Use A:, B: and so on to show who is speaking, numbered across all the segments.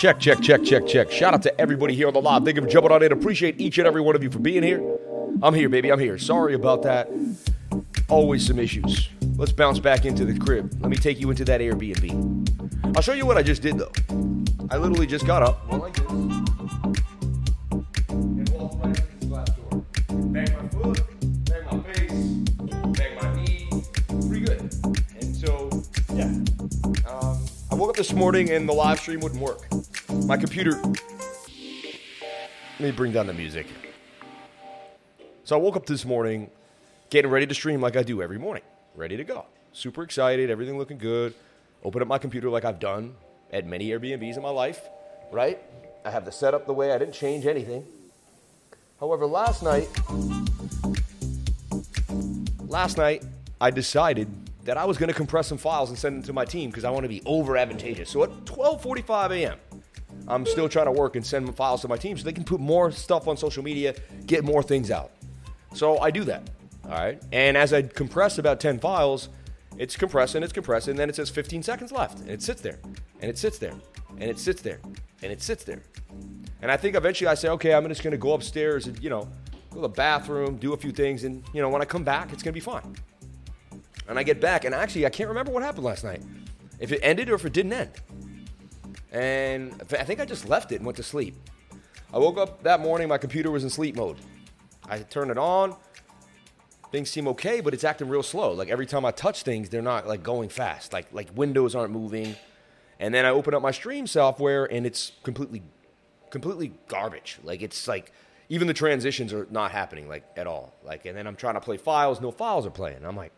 A: Check, check, check, check, check. Shout out to everybody here on the live. Thank you for jumping on in. Appreciate each and every one of you for being here. I'm here, baby. I'm here. Sorry about that. Always some issues. Let's bounce back into the crib. Let me take you into that Airbnb. I'll show you what I just did though. I literally just got up. Went like. And walked right up to this glass door. Bang my foot, bang my face, bang my knee. Pretty good. And so, yeah. Um, I woke up this morning and the live stream wouldn't work. My computer. Let me bring down the music. So I woke up this morning getting ready to stream like I do every morning. Ready to go. Super excited, everything looking good. Open up my computer like I've done at many Airbnbs in my life, right? I have the setup the way I didn't change anything. However, last night, last night, I decided that I was going to compress some files and send them to my team because I want to be over advantageous. So at 12:45 a.m., I'm still trying to work and send files to my team so they can put more stuff on social media, get more things out. So I do that. All right. And as I compress about 10 files, it's compressing, it's compressing, and then it says 15 seconds left. And it sits there. And it sits there. And it sits there. And it sits there. And I think eventually I say, okay, I'm just going to go upstairs and, you know, go to the bathroom, do a few things. And, you know, when I come back, it's going to be fine. And I get back, and actually, I can't remember what happened last night. If it ended or if it didn't end. And I think I just left it and went to sleep. I woke up that morning, my computer was in sleep mode. I turned it on. Things seem okay, but it's acting real slow. Like every time I touch things, they're not like going fast. Like like windows aren't moving. And then I open up my stream software and it's completely completely garbage. Like it's like even the transitions are not happening like at all. Like and then I'm trying to play files, no files are playing. I'm like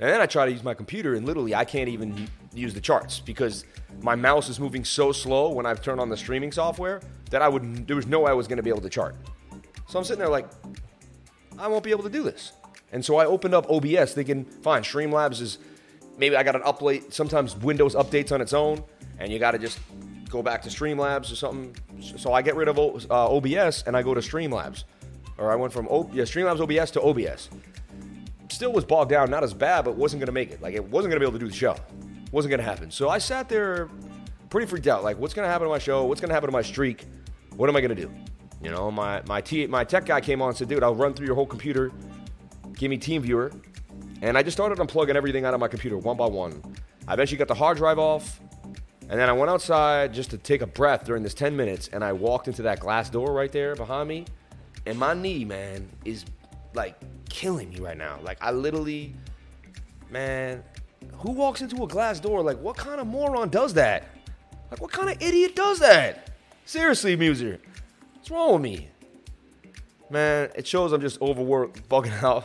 A: and then I try to use my computer and literally I can't even use the charts because my mouse is moving so slow when I've turned on the streaming software that I would there was no way I was going to be able to chart. So I'm sitting there like I won't be able to do this. And so I opened up OBS thinking, fine, Streamlabs is maybe I got an update. Sometimes Windows updates on its own, and you got to just go back to Streamlabs or something. So I get rid of uh, OBS and I go to Streamlabs, or I went from o- yeah, Streamlabs OBS to OBS. Still was bogged down, not as bad, but wasn't gonna make it. Like it wasn't gonna be able to do the show. Wasn't gonna happen. So I sat there, pretty freaked out. Like, what's gonna happen to my show? What's gonna happen to my streak? What am I gonna do? You know, my my t- my tech guy came on and said, "Dude, I'll run through your whole computer. Give me TeamViewer." And I just started unplugging everything out of my computer one by one. I eventually got the hard drive off, and then I went outside just to take a breath during this 10 minutes, and I walked into that glass door right there behind me, and my knee, man, is like killing me right now. Like I literally, man, who walks into a glass door? Like, what kind of moron does that? Like, what kind of idiot does that? Seriously, Muser. What's wrong with me? Man, it shows I'm just overworked, bugging out.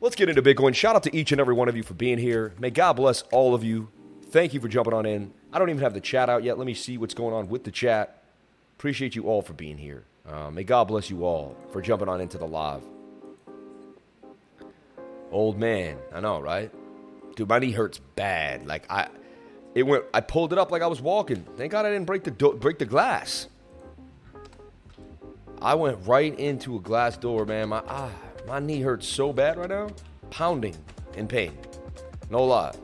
A: Let's get into Bitcoin. Shout out to each and every one of you for being here. May God bless all of you. Thank you for jumping on in. I don't even have the chat out yet. Let me see what's going on with the chat. Appreciate you all for being here. Uh, may God bless you all for jumping on into the live. Old man, I know, right? Dude, my knee hurts bad. Like I, it went. I pulled it up like I was walking. Thank God I didn't break the do- break the glass. I went right into a glass door, man. My ah, my knee hurts so bad right now, pounding in pain. No lie.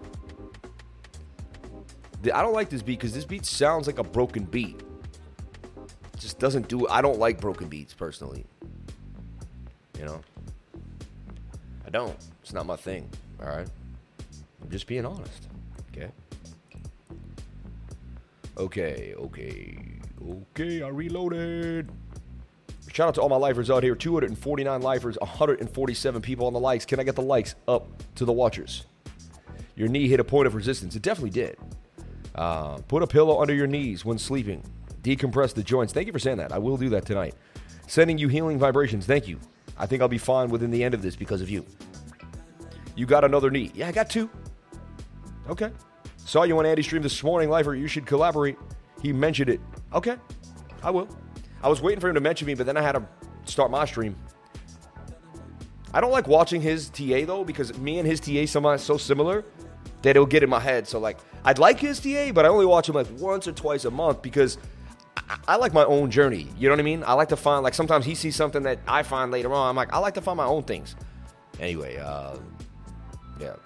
A: I don't like this beat because this beat sounds like a broken beat. It just doesn't do. I don't like broken beats personally. You know, I don't. It's not my thing. All right. I'm just being honest. Okay. Okay. Okay. Okay. I reloaded. Shout out to all my lifers out here 249 lifers, 147 people on the likes. Can I get the likes up to the watchers? Your knee hit a point of resistance. It definitely did. Uh, put a pillow under your knees when sleeping. Decompress the joints. Thank you for saying that. I will do that tonight. Sending you healing vibrations. Thank you. I think I'll be fine within the end of this because of you. You got another knee. Yeah, I got two. Okay. Saw you on Andy's Stream this morning, Lifer. You should collaborate. He mentioned it. Okay. I will. I was waiting for him to mention me, but then I had to start my stream. I don't like watching his TA though because me and his TA somehow so similar that it'll get in my head. So like, I'd like his TA, but I only watch him like once or twice a month because I, I like my own journey. You know what I mean? I like to find like sometimes he sees something that I find later on. I'm like, I like to find my own things. Anyway, uh, yeah.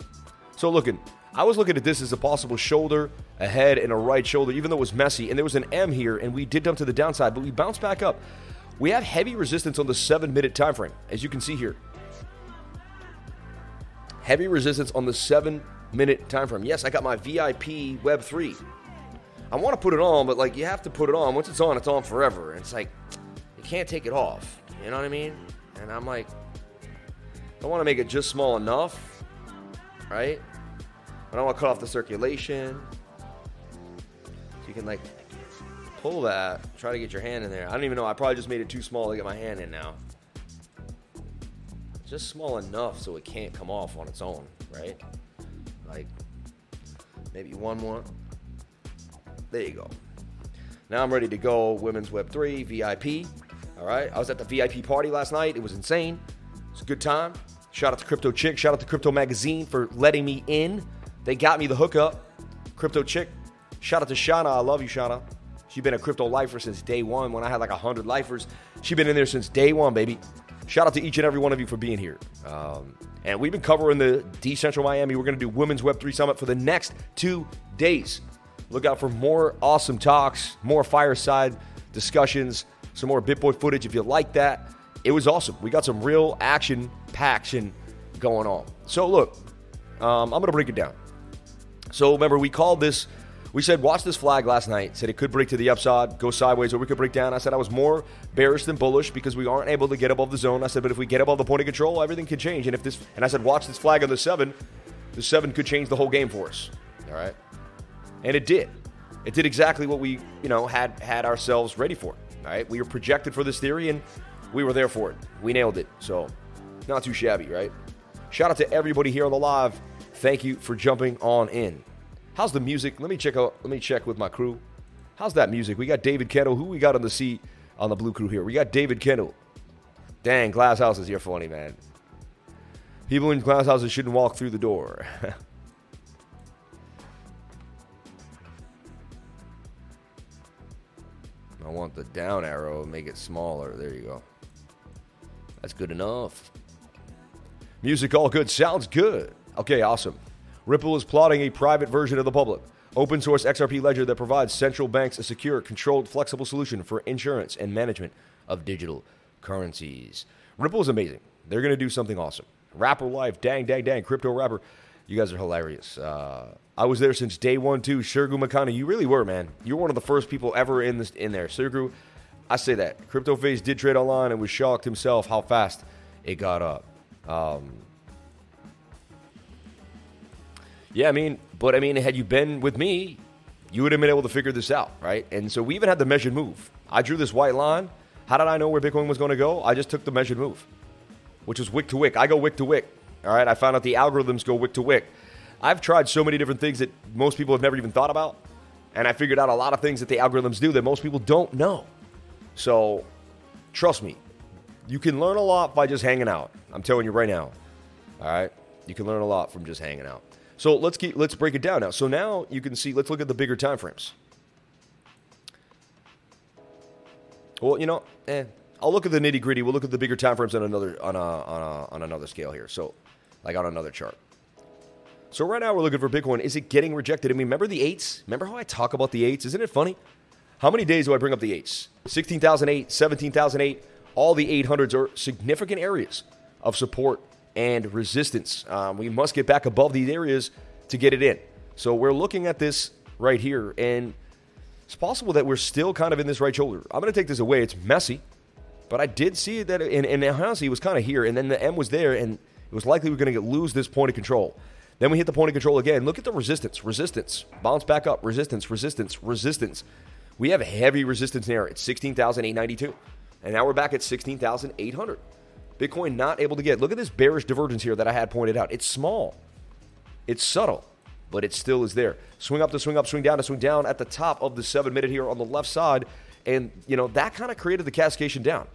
A: So looking, I was looking at this as a possible shoulder, a head, and a right shoulder, even though it was messy. And there was an M here, and we did dump to the downside, but we bounced back up. We have heavy resistance on the seven minute time frame, as you can see here. Heavy resistance on the seven minute time frame. Yes, I got my VIP Web 3. I want to put it on, but like you have to put it on. Once it's on, it's on forever. And it's like you can't take it off. You know what I mean? And I'm like, I want to make it just small enough, right? I don't want to cut off the circulation. So you can like pull that, try to get your hand in there. I don't even know. I probably just made it too small to get my hand in now. Just small enough so it can't come off on its own, right? Like maybe one more. There you go. Now I'm ready to go. Women's Web 3, VIP. All right. I was at the VIP party last night. It was insane. It's a good time. Shout out to Crypto Chick. Shout out to Crypto Magazine for letting me in. They got me the hookup. Crypto Chick. Shout out to Shauna. I love you, Shauna. She's been a crypto lifer since day one when I had like 100 lifers. She's been in there since day one, baby. Shout out to each and every one of you for being here. Um, and we've been covering the Decentral Miami. We're going to do Women's Web3 Summit for the next two days. Look out for more awesome talks, more fireside discussions, some more BitBoy footage if you like that. It was awesome. We got some real action paction going on. So, look, um, I'm going to break it down. So, remember, we called this we said, watch this flag last night. Said it could break to the upside, go sideways, or we could break down. I said I was more bearish than bullish because we aren't able to get above the zone. I said, but if we get above the point of control, everything can change. And if this, and I said, watch this flag on the seven. The seven could change the whole game for us. All right, and it did. It did exactly what we, you know, had had ourselves ready for. All right, we were projected for this theory, and we were there for it. We nailed it. So, not too shabby, right? Shout out to everybody here on the live. Thank you for jumping on in. How's the music? Let me check out. Let me check with my crew. How's that music? We got David Kendall. Who we got on the seat on the blue crew here? We got David Kendall. Dang, glass houses, you're funny, man. People in glass houses shouldn't walk through the door. I want the down arrow, make it smaller. There you go. That's good enough. Music all good. Sounds good. Okay, awesome. Ripple is plotting a private version of the public open source XRP ledger that provides central banks a secure, controlled, flexible solution for insurance and management of digital currencies. Ripple is amazing. They're going to do something awesome. Rapper Life, dang, dang, dang, crypto rapper. You guys are hilarious. Uh, I was there since day one too. Sergu Makana, you really were, man. You were one of the first people ever in this in there. Sergu, I say that. Crypto Face did trade online and was shocked himself how fast it got up. Um, yeah, I mean, but I mean, had you been with me, you would have been able to figure this out, right? And so we even had the measured move. I drew this white line. How did I know where Bitcoin was going to go? I just took the measured move, which was wick to wick. I go wick to wick. All right. I found out the algorithms go wick to wick. I've tried so many different things that most people have never even thought about. And I figured out a lot of things that the algorithms do that most people don't know. So trust me, you can learn a lot by just hanging out. I'm telling you right now. All right. You can learn a lot from just hanging out. So let's keep let's break it down now. So now you can see. Let's look at the bigger time frames. Well, you know, eh, I'll look at the nitty gritty. We'll look at the bigger time frames on another on a, on a, on another scale here. So, like on another chart. So right now we're looking for Bitcoin. Is it getting rejected? I mean, remember the eights? Remember how I talk about the eights? Isn't it funny? How many days do I bring up the eights? 16,008, 17,008, all the 800s are significant areas of support and resistance. Um, we must get back above these areas to get it in. So we're looking at this right here, and it's possible that we're still kind of in this right shoulder. I'm going to take this away. It's messy, but I did see that, and, and honestly, it was kind of here, and then the M was there, and it was likely we are going to lose this point of control. Then we hit the point of control again. Look at the resistance, resistance, bounce back up, resistance, resistance, resistance. We have heavy resistance there at 16,892, and now we're back at 16,800. Bitcoin not able to get. Look at this bearish divergence here that I had pointed out. It's small, it's subtle, but it still is there. Swing up to swing up, swing down to swing down at the top of the seven minute here on the left side. And, you know, that kind of created the cascade down.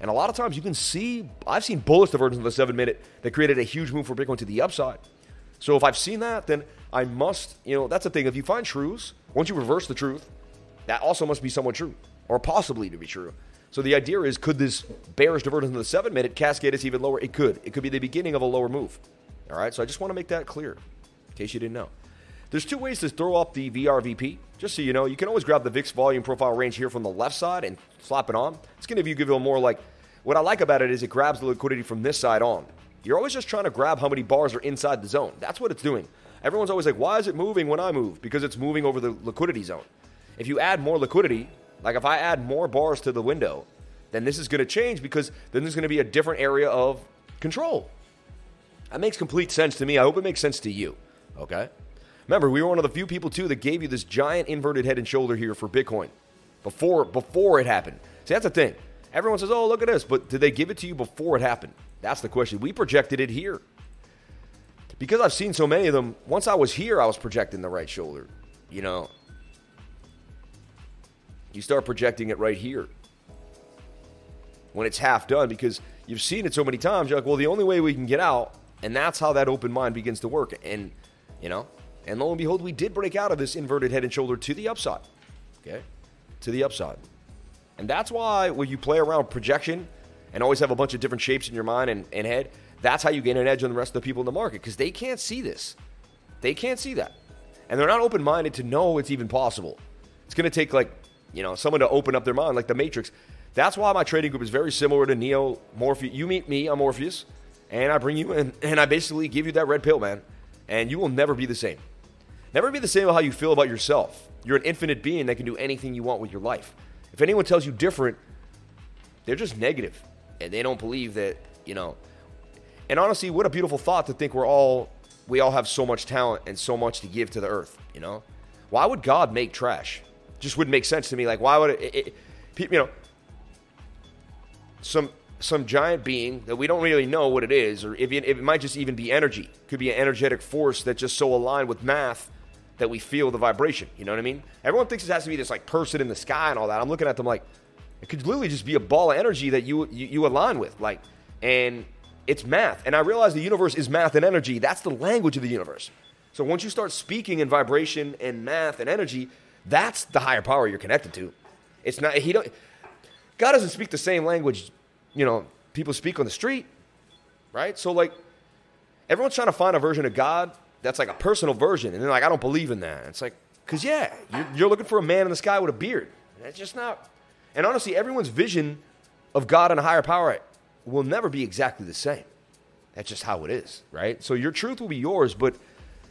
A: And a lot of times you can see, I've seen bullish divergence on the seven minute that created a huge move for Bitcoin to the upside. So if I've seen that, then I must, you know, that's the thing. If you find truths, once you reverse the truth, that also must be somewhat true, or possibly to be true. So the idea is could this bearish divergence in the seven minute cascade us even lower? It could. It could be the beginning of a lower move. All right. So I just want to make that clear in case you didn't know. There's two ways to throw off the VRVP. Just so you know, you can always grab the VIX volume profile range here from the left side and slap it on. It's going to give you a more like, what I like about it is it grabs the liquidity from this side on. You're always just trying to grab how many bars are inside the zone. That's what it's doing. Everyone's always like, why is it moving when I move? Because it's moving over the liquidity zone. If you add more liquidity, like if I add more bars to the window, then this is going to change because then there's going to be a different area of control. That makes complete sense to me. I hope it makes sense to you. Okay? Remember, we were one of the few people too that gave you this giant inverted head and shoulder here for Bitcoin before before it happened. See, that's the thing. Everyone says, "Oh, look at this," but did they give it to you before it happened? That's the question. We projected it here. Because I've seen so many of them, once I was here, I was projecting the right shoulder. You know, you start projecting it right here when it's half done because you've seen it so many times. You're like, well, the only way we can get out, and that's how that open mind begins to work. And, you know, and lo and behold, we did break out of this inverted head and shoulder to the upside. Okay? To the upside. And that's why when you play around projection and always have a bunch of different shapes in your mind and, and head, that's how you gain an edge on the rest of the people in the market because they can't see this. They can't see that. And they're not open minded to know it's even possible. It's going to take, like, you know, someone to open up their mind, like the Matrix. That's why my trading group is very similar to Neo Morpheus. You meet me, I'm Morpheus, and I bring you in, and I basically give you that red pill, man, and you will never be the same. Never be the same about how you feel about yourself. You're an infinite being that can do anything you want with your life. If anyone tells you different, they're just negative, and they don't believe that you know. And honestly, what a beautiful thought to think we're all we all have so much talent and so much to give to the earth. You know, why would God make trash? Just wouldn't make sense to me. Like, why would it, it, it you know, some some giant being that we don't really know what it is, or if it, it, might just even be energy. Could be an energetic force that's just so aligned with math that we feel the vibration. You know what I mean? Everyone thinks it has to be this like person in the sky and all that. I'm looking at them like it could literally just be a ball of energy that you you, you align with, like, and it's math. And I realize the universe is math and energy. That's the language of the universe. So once you start speaking in vibration and math and energy, that's the higher power you're connected to. It's not he don't. God doesn't speak the same language you know, people speak on the street, right? So, like, everyone's trying to find a version of God that's like a personal version. And they're like, I don't believe in that. It's like, because, yeah, you're, you're, looking for a man in the sky with a beard. That's just not. And honestly, everyone's vision of God and a higher power will never be exactly the same. That's just how it is, right? So, your truth will be yours, but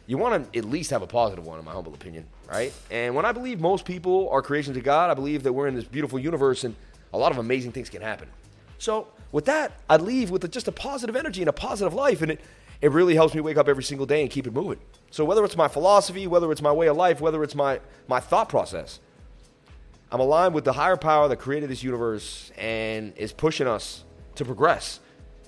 A: you want to at least have a positive one, in my humble opinion, right? And when I believe most people are creations of God, I believe that we're in this beautiful universe and a lot of amazing things can happen. So with that, I leave with just a positive energy and a positive life, and it it really helps me wake up every single day and keep it moving. So whether it's my philosophy, whether it's my way of life, whether it's my my thought process, I'm aligned with the higher power that created this universe and is pushing us to progress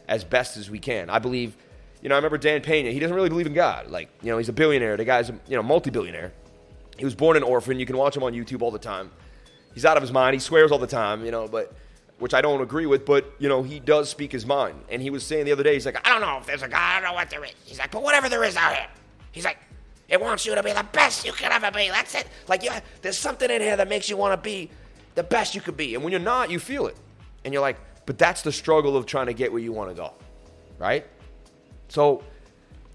A: as best as we can. I believe, you know, I remember Dan Pena. He doesn't really believe in God. Like, you know, he's a billionaire. The guy's a you know multi-billionaire. He was born an orphan. You can watch him on YouTube all the time. He's out of his mind. He swears all the time. You know, but which I don't agree with, but you know, he does speak his mind. And he was saying the other day, he's like, I don't know if there's a God, I don't know what there is. He's like, but whatever there is out here, he's like, it wants you to be the best you can ever be. That's it. Like, yeah, there's something in here that makes you want to be the best you could be. And when you're not, you feel it. And you're like, but that's the struggle of trying to get where you want to go, right? So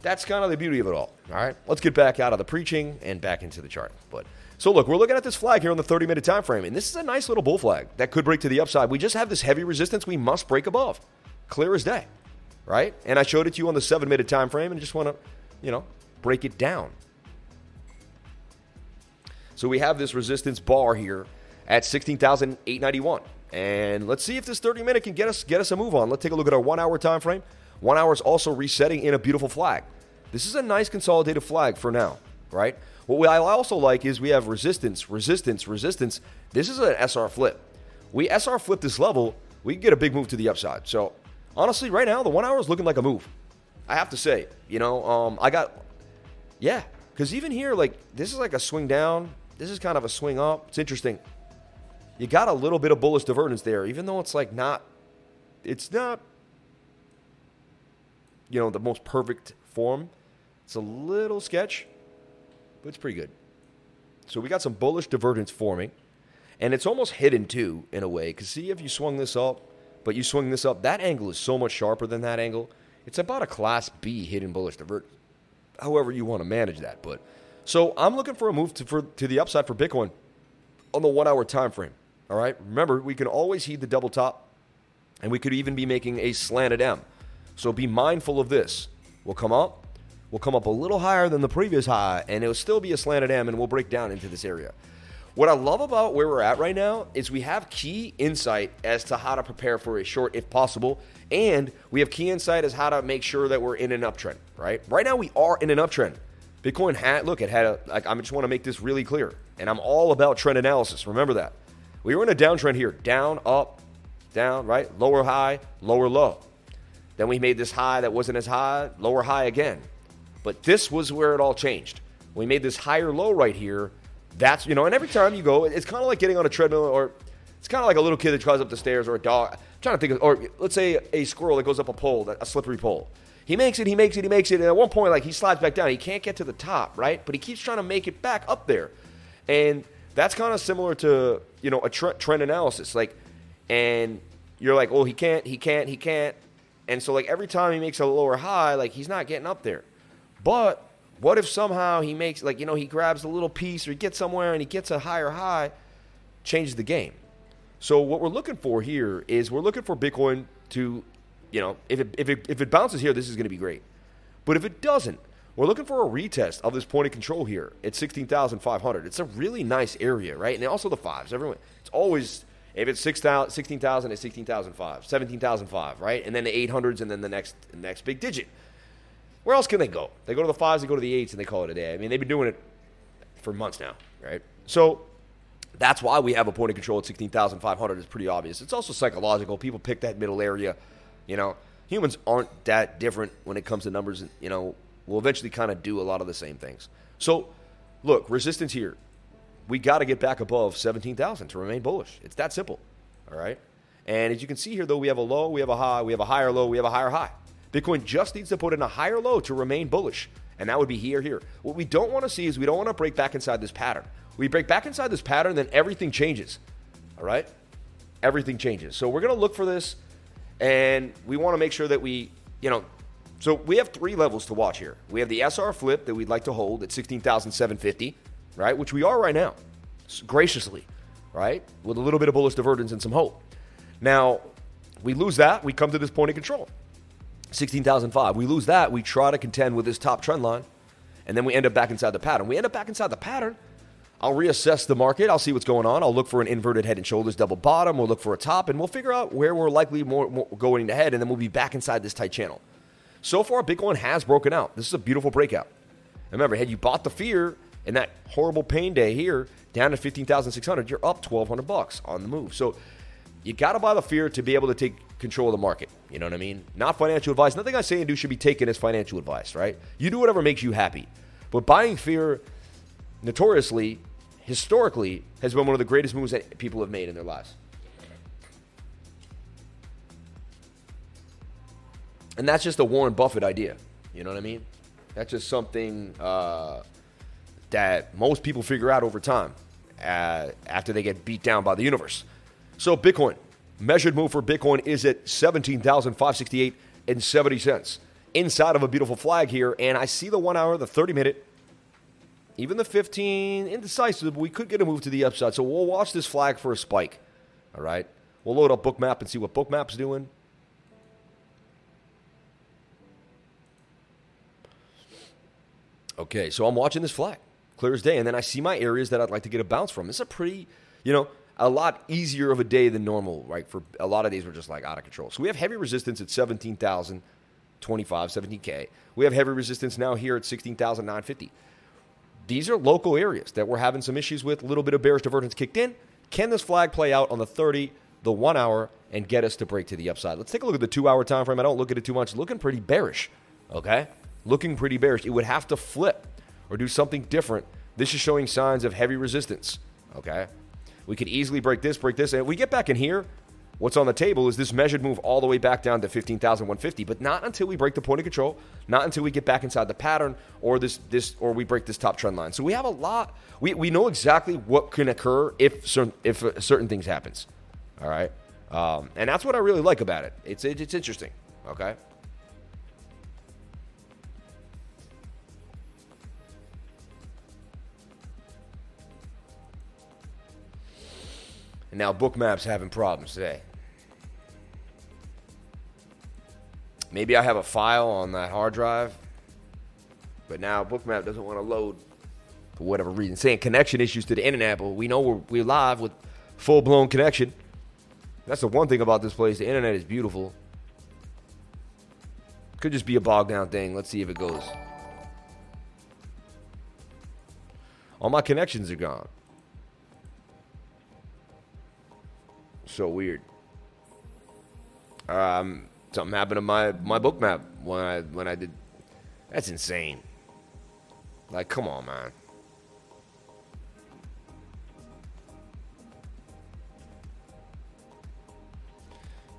A: that's kind of the beauty of it all. All right, let's get back out of the preaching and back into the chart. But so look, we're looking at this flag here on the 30 minute time frame, and this is a nice little bull flag that could break to the upside. We just have this heavy resistance we must break above. Clear as day. Right? And I showed it to you on the seven minute time frame and just want to, you know, break it down. So we have this resistance bar here at 16,891. And let's see if this 30 minute can get us get us a move on. Let's take a look at our one hour time frame. One hour is also resetting in a beautiful flag. This is a nice consolidated flag for now, right? What I also like is we have resistance, resistance, resistance. This is an SR flip. We SR flip this level, we get a big move to the upside. So honestly, right now the one hour is looking like a move. I have to say, you know, um, I got, yeah, because even here, like this is like a swing down. This is kind of a swing up. It's interesting. You got a little bit of bullish divergence there, even though it's like not, it's not, you know, the most perfect form. It's a little sketch but it's pretty good. So we got some bullish divergence forming, and it's almost hidden too in a way. Because see, if you swung this up, but you swing this up, that angle is so much sharper than that angle. It's about a class B hidden bullish divergence. However, you want to manage that, but So I'm looking for a move to, for, to the upside for Bitcoin on the one hour time frame. All right. Remember, we can always heed the double top, and we could even be making a slanted M. So be mindful of this. We'll come up, we'll come up a little higher than the previous high, and it'll still be a slanted M, and we'll break down into this area. What I love about where we're at right now is we have key insight as to how to prepare for a short if possible, and we have key insight as how to make sure that we're in an uptrend, right? Right now we are in an uptrend. Bitcoin had look, it had a like I just want to make this really clear. And I'm all about trend analysis. Remember that. We were in a downtrend here. Down, up, down, right? Lower high, lower low. Then we made this high that wasn't as high, lower high again. But this was where it all changed. We made this higher low right here. That's, you know, and every time you go, it's kind of like getting on a treadmill or it's kind of like a little kid that tries up the stairs or a dog. I'm trying to think of, or let's say a squirrel that goes up a pole, a slippery pole. He makes it, he makes it, he makes it. And at one point, like he slides back down. He can't get to the top, right? But he keeps trying to make it back up there. And that's kind of similar to, you know, a trend analysis. Like, and you're like, oh, he can't, he can't, he can't. And so, like, every time he makes a lower high, like, he's not getting up there. But what if somehow he makes, like, you know, he grabs a little piece or he gets somewhere and he gets a higher high, changes the game. So, what we're looking for here is we're looking for Bitcoin to you know, if it, if it, if it bounces here, this is going to be great. But if it doesn't, we're looking for a retest of this point of control here at 16,500. It's a really nice area, right? And also the fives. Everyone, it's always, if it's 6,000, 16,000, it's 16,005, 17,005, right? And then the 800s and then the next, next big digit. Where else can they go? They go to the fives, they go to the eights, and they call it a day. I mean, they've been doing it for months now, right? So that's why we have a point of control at 16,500. It's pretty obvious. It's also psychological. People pick that middle area you know, humans aren't that different when it comes to numbers. You know, we'll eventually kind of do a lot of the same things. So, look, resistance here. We got to get back above 17,000 to remain bullish. It's that simple. All right. And as you can see here, though, we have a low, we have a high, we have a higher low, we have a higher high. Bitcoin just needs to put in a higher low to remain bullish. And that would be here, here. What we don't want to see is we don't want to break back inside this pattern. We break back inside this pattern, then everything changes. All right? Everything changes. So we're going to look for this and we want to make sure that we, you know, so we have three levels to watch here. We have the SR flip that we'd like to hold at 16,750, right? Which we are right now, graciously, right? With a little bit of bullish divergence and some hope. Now, we lose that, we come to this point of control, 16,005. We lose that, we try to contend with this top trend line, and then we end up back inside the pattern. We end up back inside the pattern I'll reassess the market. I'll see what's going on. I'll look for an inverted head and shoulders double bottom. We'll look for a top, and we'll figure out where we're likely more, more going to head, and then we'll be back inside this tight channel. So far, Bitcoin has broken out. This is a beautiful breakout. Remember, had you bought the fear in that horrible pain day here down to 15,600, you're up 1,200 bucks on the move. So you got to buy the fear to be able to take control of the market. You know what I mean? Not financial advice. Nothing I say and do should be taken as financial advice, right? You do whatever makes you happy. But buying fear notoriously, historically, has been one of the greatest moves that people have made in their lives. And that's just a Warren Buffett idea. You know what I mean? That's just something uh, that most people figure out over time uh, after they get beat down by the universe. So, Bitcoin, measured move for Bitcoin is at 17,568 and 70 cents. Inside of a beautiful flag here, and I see the one hour, the 30 minute, even the 15, indecisive, we could get a move to the upside. So we'll watch this flag for a spike. All right. We'll load up Bookmap and see what Bookmap's doing. Okay, so I'm watching this flag, clear as day, and then I see my areas that I'd like to get a bounce from. It's a pretty, you know, a lot easier of a day than normal, right? For a lot of days, we're just like out of control. So we have heavy resistance at 17,025, 17K. We have heavy resistance now here at 16,950 these are local areas that we're having some issues with. A little bit of bearish divergence kicked in. Can this flag play out on the 30, the one hour, and get us to break to the upside? Let's take a look at the two hour time frame. I don't look at it too much. Looking pretty bearish. Okay? Looking pretty bearish. It would have to flip or do something different. This is showing signs of heavy resistance. Okay? We could easily break this, break this. And if we get back in here, What's on the table is this measured move all the way back down to 15,150, but not until we break the point of control, not until we get back inside the pattern or this this or we break this top trend line. So we have a lot. We, we know exactly what can occur if certain if certain things happens. All right, um, and that's what I really like about it. It's it, it's interesting. Okay. And now Bookmap's having problems today. Maybe I have a file on that hard drive, but now Bookmap doesn't want to load for whatever reason. Saying connection issues to the internet, but we know we're, we're live with full blown connection. That's the one thing about this place. The internet is beautiful. Could just be a bogged down thing. Let's see if it goes. All my connections are gone. So weird. Um, something happened to my my Bookmap when I when I did. That's insane. Like, come on, man.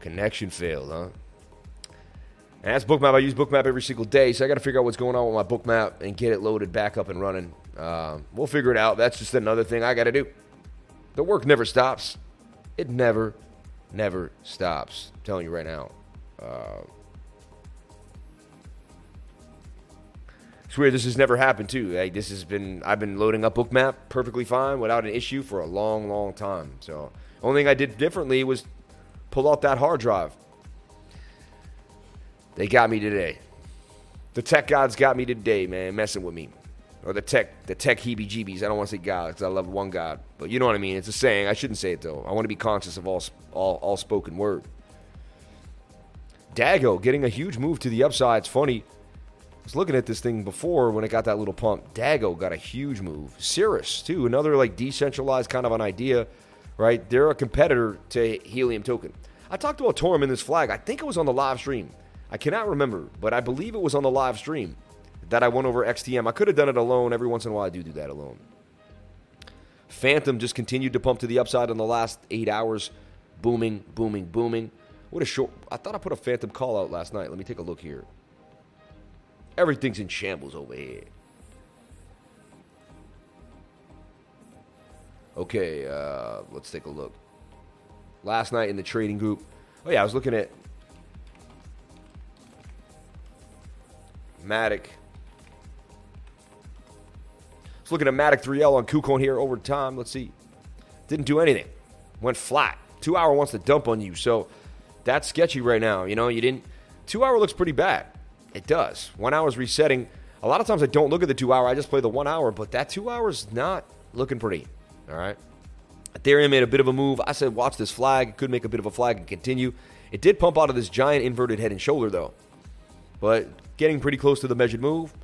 A: Connection failed, huh? And that's Bookmap. I use Bookmap every single day, so I got to figure out what's going on with my Bookmap and get it loaded back up and running. Uh, we'll figure it out. That's just another thing I got to do. The work never stops. It never, never stops. I'm telling you right now. Uh, it's weird. This has never happened too. Like, this has been. I've been loading up Bookmap perfectly fine without an issue for a long, long time. So, only thing I did differently was pull out that hard drive. They got me today. The tech gods got me today, man, messing with me. Or the tech, the tech heebie-jeebies. I don't want to say God because I love one God, but you know what I mean. It's a saying. I shouldn't say it though. I want to be conscious of all, all, all spoken word. Dago getting a huge move to the upside. It's funny. I was looking at this thing before when it got that little pump. Dago got a huge move. Cirrus too, another like decentralized kind of an idea, right? They're a competitor to Helium Token. I talked about Torum in this flag. I think it was on the live stream. I cannot remember, but I believe it was on the live stream that I went over XTM. I could have done it alone. Every once in a while, I do do that alone. Fantom just continued to pump to the upside in the last eight hours. Booming, booming, booming. What a short. I thought I put a Fantom call out last night. Let me take a look here. Everything's in shambles over here. Okay, uh, let's take a look. Last night in the trading group. Oh, yeah, I was looking at Matic. Let's look at Matic 3L on KuCoin here over time. Let's see. Didn't do anything. Went flat. Two hour wants to dump on you. So that's sketchy right now. You know, you didn't. Two hour looks pretty bad. It does. One hour is resetting. A lot of times I don't look at the two hour. I just play the one hour, but that two hour is not looking pretty. All right. Ethereum made a bit of a move. I said, watch this flag. It could make a bit of a flag and continue. It did pump out of this giant inverted head and shoulder, though. But getting pretty close to the measured move.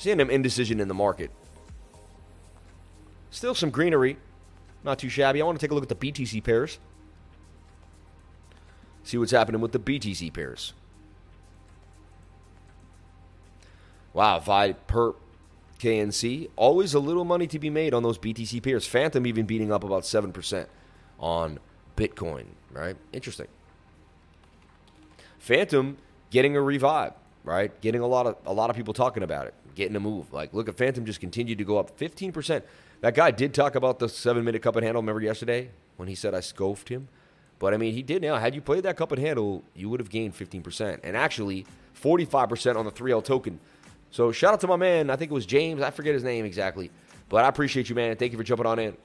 A: Seeing them indecision in the market. Still some greenery. Not too shabby. I want to take a look at the BTC pairs. See what's happening with the BTC pairs. Wow, Vi Perp KNC. Always a little money to be made on those BTC pairs. Fantom even beating up about 7% on Bitcoin, right? Interesting. Fantom getting a revive, right? Getting a lot of a lot of people talking about it, getting a move. Like, look at Fantom just continued to go up 15%. That guy did talk about the seven minute cup and handle. Remember yesterday when he said I scoped him? But I mean, he did now. Had you played that cup and handle, you would have gained 15%. And actually, 45% on the 3L token. So shout out to my man. I think it was James. I forget his name exactly. But I appreciate you, man. Thank you for jumping on in.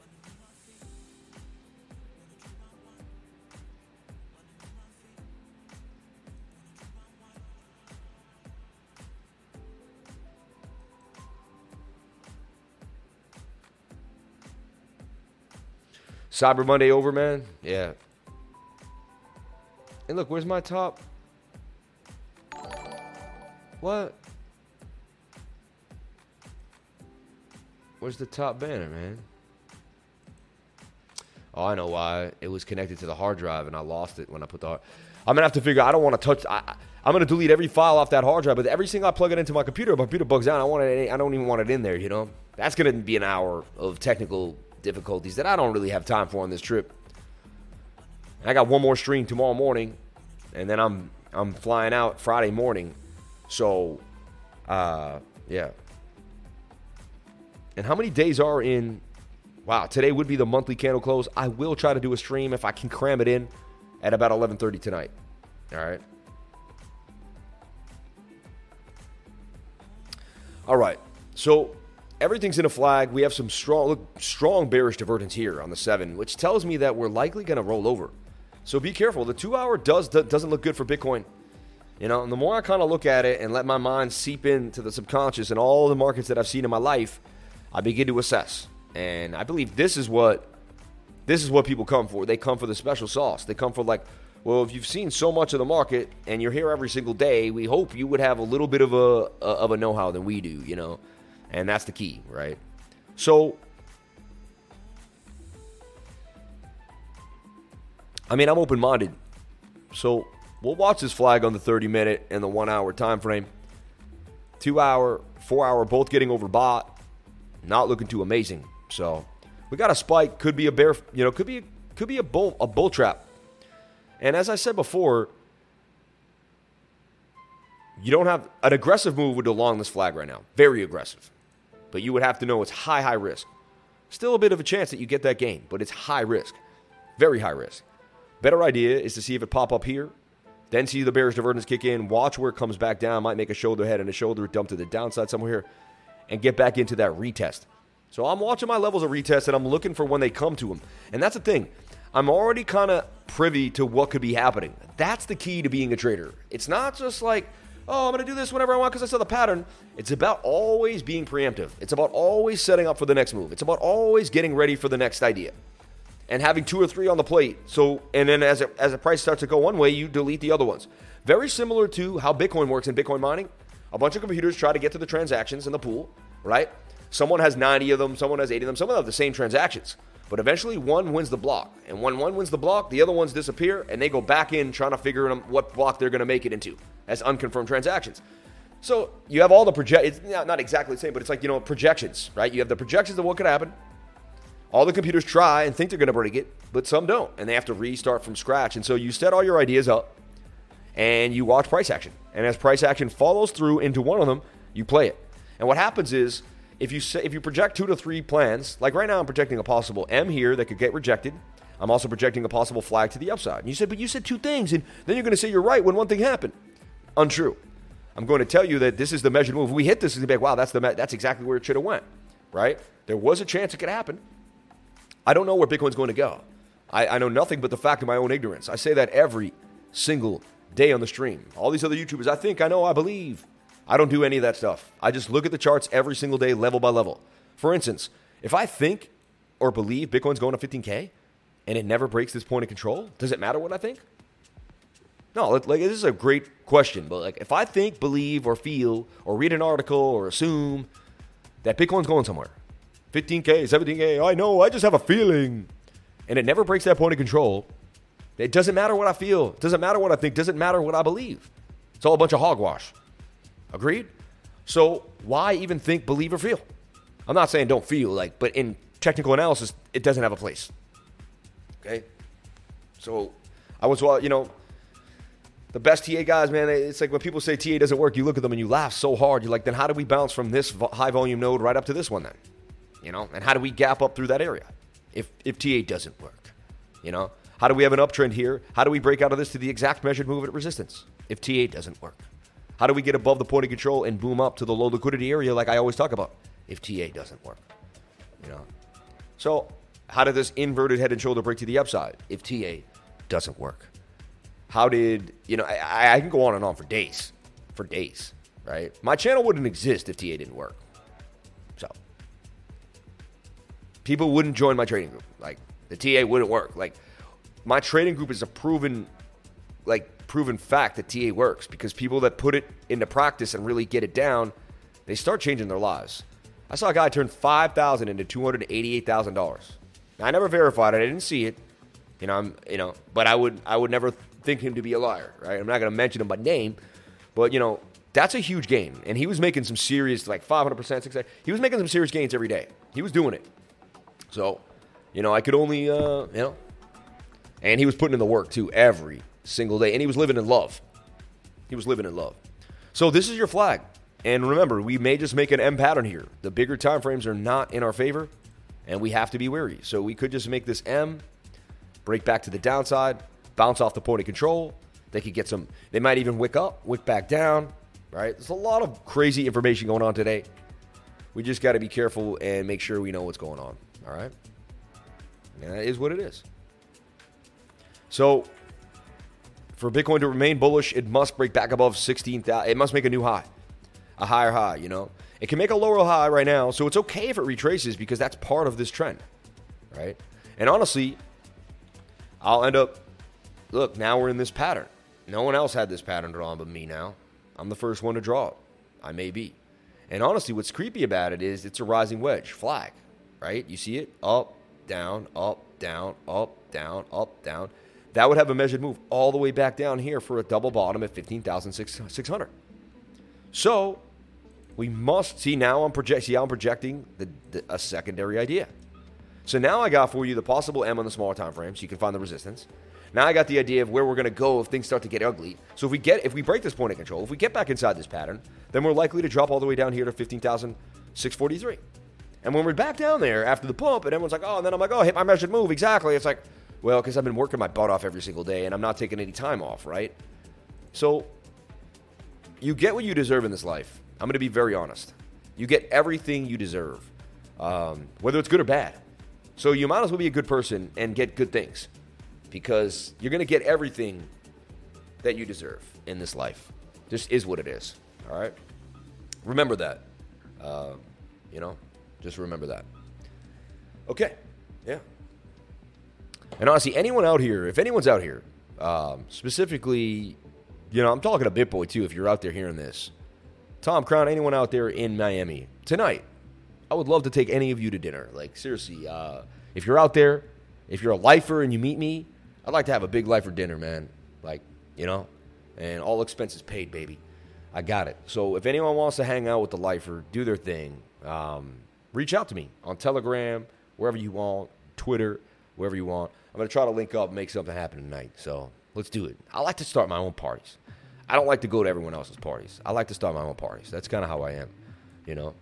A: Cyber Monday over, man. Yeah. And look, where's my top? What? Where's the top banner, man? Oh, I know why. It was connected to the hard drive, and I lost it when I put the. Hard... I'm gonna have to figure. I don't want to touch. I, I'm gonna delete every file off that hard drive, but every single I plug it into my computer, my computer bugs out. I want it. I don't even want it in there. You know, that's gonna be an hour of technical difficulties that I don't really have time for on this trip. I got one more stream tomorrow morning, and then I'm I'm flying out Friday morning. So, uh, yeah. And how many days are in? Wow, today would be the monthly candle close. I will try to do a stream if I can cram it in at about 11:30 tonight. All right. All right. So everything's in a flag. We have some strong, look, strong bearish divergence here on the seven, which tells me that we're likely going to roll over. So be careful. The two hour does doesn't look good for Bitcoin. You know, and the more I kind of look at it and let my mind seep into the subconscious and all the markets that I've seen in my life, I begin to assess. And I believe this is what this is what people come for. They come for the special sauce. They come for like, well, if you've seen so much of the market and you're here every single day, we hope you would have a little bit of a, of a know-how than we do, you know. And that's the key, right? So I mean, I'm open-minded. So we'll watch this flag on the 30 minute and the one hour time frame. Two hour, four hour, both getting overbought. Not looking too amazing. So we got a spike. Could be a bear. You know, could be could be a bull a bull trap. And as I said before, you don't have an aggressive move would along this flag right now. Very aggressive. But you would have to know it's high, high risk. Still a bit of a chance that you get that gain, but it's high risk. Very high risk. Better idea is to see if it pop up here, then see the bearish divergence kick in, watch where it comes back down, might make a shoulder head and a shoulder dump to the downside somewhere here, and get back into that retest. So I'm watching my levels of retest and I'm looking for when they come to them. And that's the thing. I'm already kind of privy to what could be happening. That's the key to being a trader. It's not just like, oh, I'm going to do this whenever I want because I saw the pattern. It's about always being preemptive. It's about always setting up for the next move. It's about always getting ready for the next idea and having two or three on the plate. So, and then as, it, as the price starts to go one way, you delete the other ones. Very similar to how Bitcoin works in Bitcoin mining. A bunch of computers try to get to the transactions in the pool, right? Someone has 90 of them, someone has 80 of them, some of them have the same transactions. But eventually one wins the block. And when one wins the block, the other ones disappear and they go back in trying to figure out what block they're going to make it into as unconfirmed transactions. So you have all the project. It's not exactly the same, but it's like you know projections, right? You have the projections of what could happen. All the computers try and think they're going to break it, but some don't, and they have to restart from scratch. And so you set all your ideas up, and you watch price action. And as price action follows through into one of them, you play it. And what happens is if you say, if you project two to three plans, like right now I'm projecting a possible M here that could get rejected. I'm also projecting a possible flag to the upside. And you said, but you said two things, and then you're going to say you're right when one thing happened. Untrue. I'm going to tell you that this is the measured move. If we hit this, and be like, wow, that's the me- that's exactly where it should have went, right? There was a chance it could happen. I don't know where Bitcoin's going to go. I, I know nothing but the fact of my own ignorance. I say that every single day on the stream. All these other YouTubers, I think, I know, I believe. I don't do any of that stuff. I just look at the charts every single day, level by level. For instance, if I think or believe Bitcoin's going to 15K and it never breaks this point of control, does it matter what I think? No, like this is a great question, but like if I think, believe, or feel, or read an article, or assume that Bitcoin's going somewhere, 15K, 17K, I know, I just have a feeling, and it never breaks that point of control, it doesn't matter what I feel, it doesn't matter what I think, it doesn't matter what I believe. It's all a bunch of hogwash. Agreed? So why even think, believe, or feel? I'm not saying don't feel like, but in technical analysis, it doesn't have a place. Okay? So I was, you know, the best TA guys, man, it's like when people say TA doesn't work, you look at them and you laugh so hard. You're like, then how do we bounce from this high volume node right up to this one then? You know, and how do we gap up through that area if, if TA doesn't work? You know, how do we have an uptrend here? How do we break out of this to the exact measured move at resistance if TA doesn't work? How do we get above the point of control and boom up to the low liquidity area like I always talk about if TA doesn't work? You know. So, how did this inverted head and shoulder break to the upside if TA doesn't work? How did, you know, I, I can go on and on for days, for days, right? My channel wouldn't exist if TA didn't work. So, people wouldn't join my trading group. Like, the TA wouldn't work. Like, my trading group is a proven, like, proven fact that TA works because people that put it into practice and really get it down, they start changing their lives. I saw a guy turn five thousand into two hundred eighty-eight thousand dollars. I never verified it. I didn't see it. You know, I'm you know, but I would I would never think him to be a liar, right? I'm not going to mention him by name, but you know, that's a huge gain. And he was making some serious like 500 percent. success. He was making some serious gains every day. He was doing it. So, you know, I could only uh, you know, and he was putting in the work too every single day. And he was living in love. He was living in love. So this is your flag. And remember, we may just make an M pattern here. The bigger time frames are not in our favor, and we have to be wary. So we could just make this M, break back to the downside, bounce off the point of control. They could get some, they might even wick up, wick back down, right? There's a lot of crazy information going on today. We just got to be careful and make sure we know what's going on. All right? And that is what it is. So, for Bitcoin to remain bullish, it must break back above 16,000. It must make a new high, a higher high, you know? It can make a lower high right now, so it's okay if it retraces because that's part of this trend, right? And honestly, I'll end up, look, now we're in this pattern. No one else had this pattern drawn but me now. I'm the first one to draw it. I may be. And honestly, what's creepy about it is it's a rising wedge flag, right? You see it? Up, down, up, down, up, down, up, down. That would have a measured move all the way back down here for a double bottom at 15,600. So we must see now I'm project see how I'm projecting the, the, a secondary idea. So now I got for you the possible M on the smaller time frame, so you can find the resistance. Now I got the idea of where we're going to go if things start to get ugly. So if we get if we break this point of control, if we get back inside this pattern, then we're likely to drop all the way down here to 15,643. And when we're back down there after the pump, and everyone's like, oh, and then I'm like, oh, hit my measured move exactly. It's like, well, because I've been working my butt off every single day and I'm not taking any time off, right? So you get what you deserve in this life. I'm going to be very honest. You get everything you deserve, um, whether it's good or bad. So you might as well be a good person and get good things because you're going to get everything that you deserve in this life. This is what it is. All right? Remember that. Uh, you know, just remember that. Okay. And honestly, anyone out here, if anyone's out here, um, specifically, you know, I'm talking to BitBoy too, if you're out there hearing this. Tom Crown, anyone out there in Miami tonight, I would love to take any of you to dinner. Like, seriously, uh, if you're out there, if you're a lifer and you meet me, I'd like to have a big lifer dinner, man. Like, you know, and all expenses paid, baby. I got it. So if anyone wants to hang out with the lifer, do their thing, um, reach out to me on Telegram, wherever you want, Twitter, wherever you want. I'm going to try to link up and make something happen tonight. So let's do it. I like to start my own parties. I don't like to go to everyone else's parties. I like to start my own parties. That's kind of how I am, you know.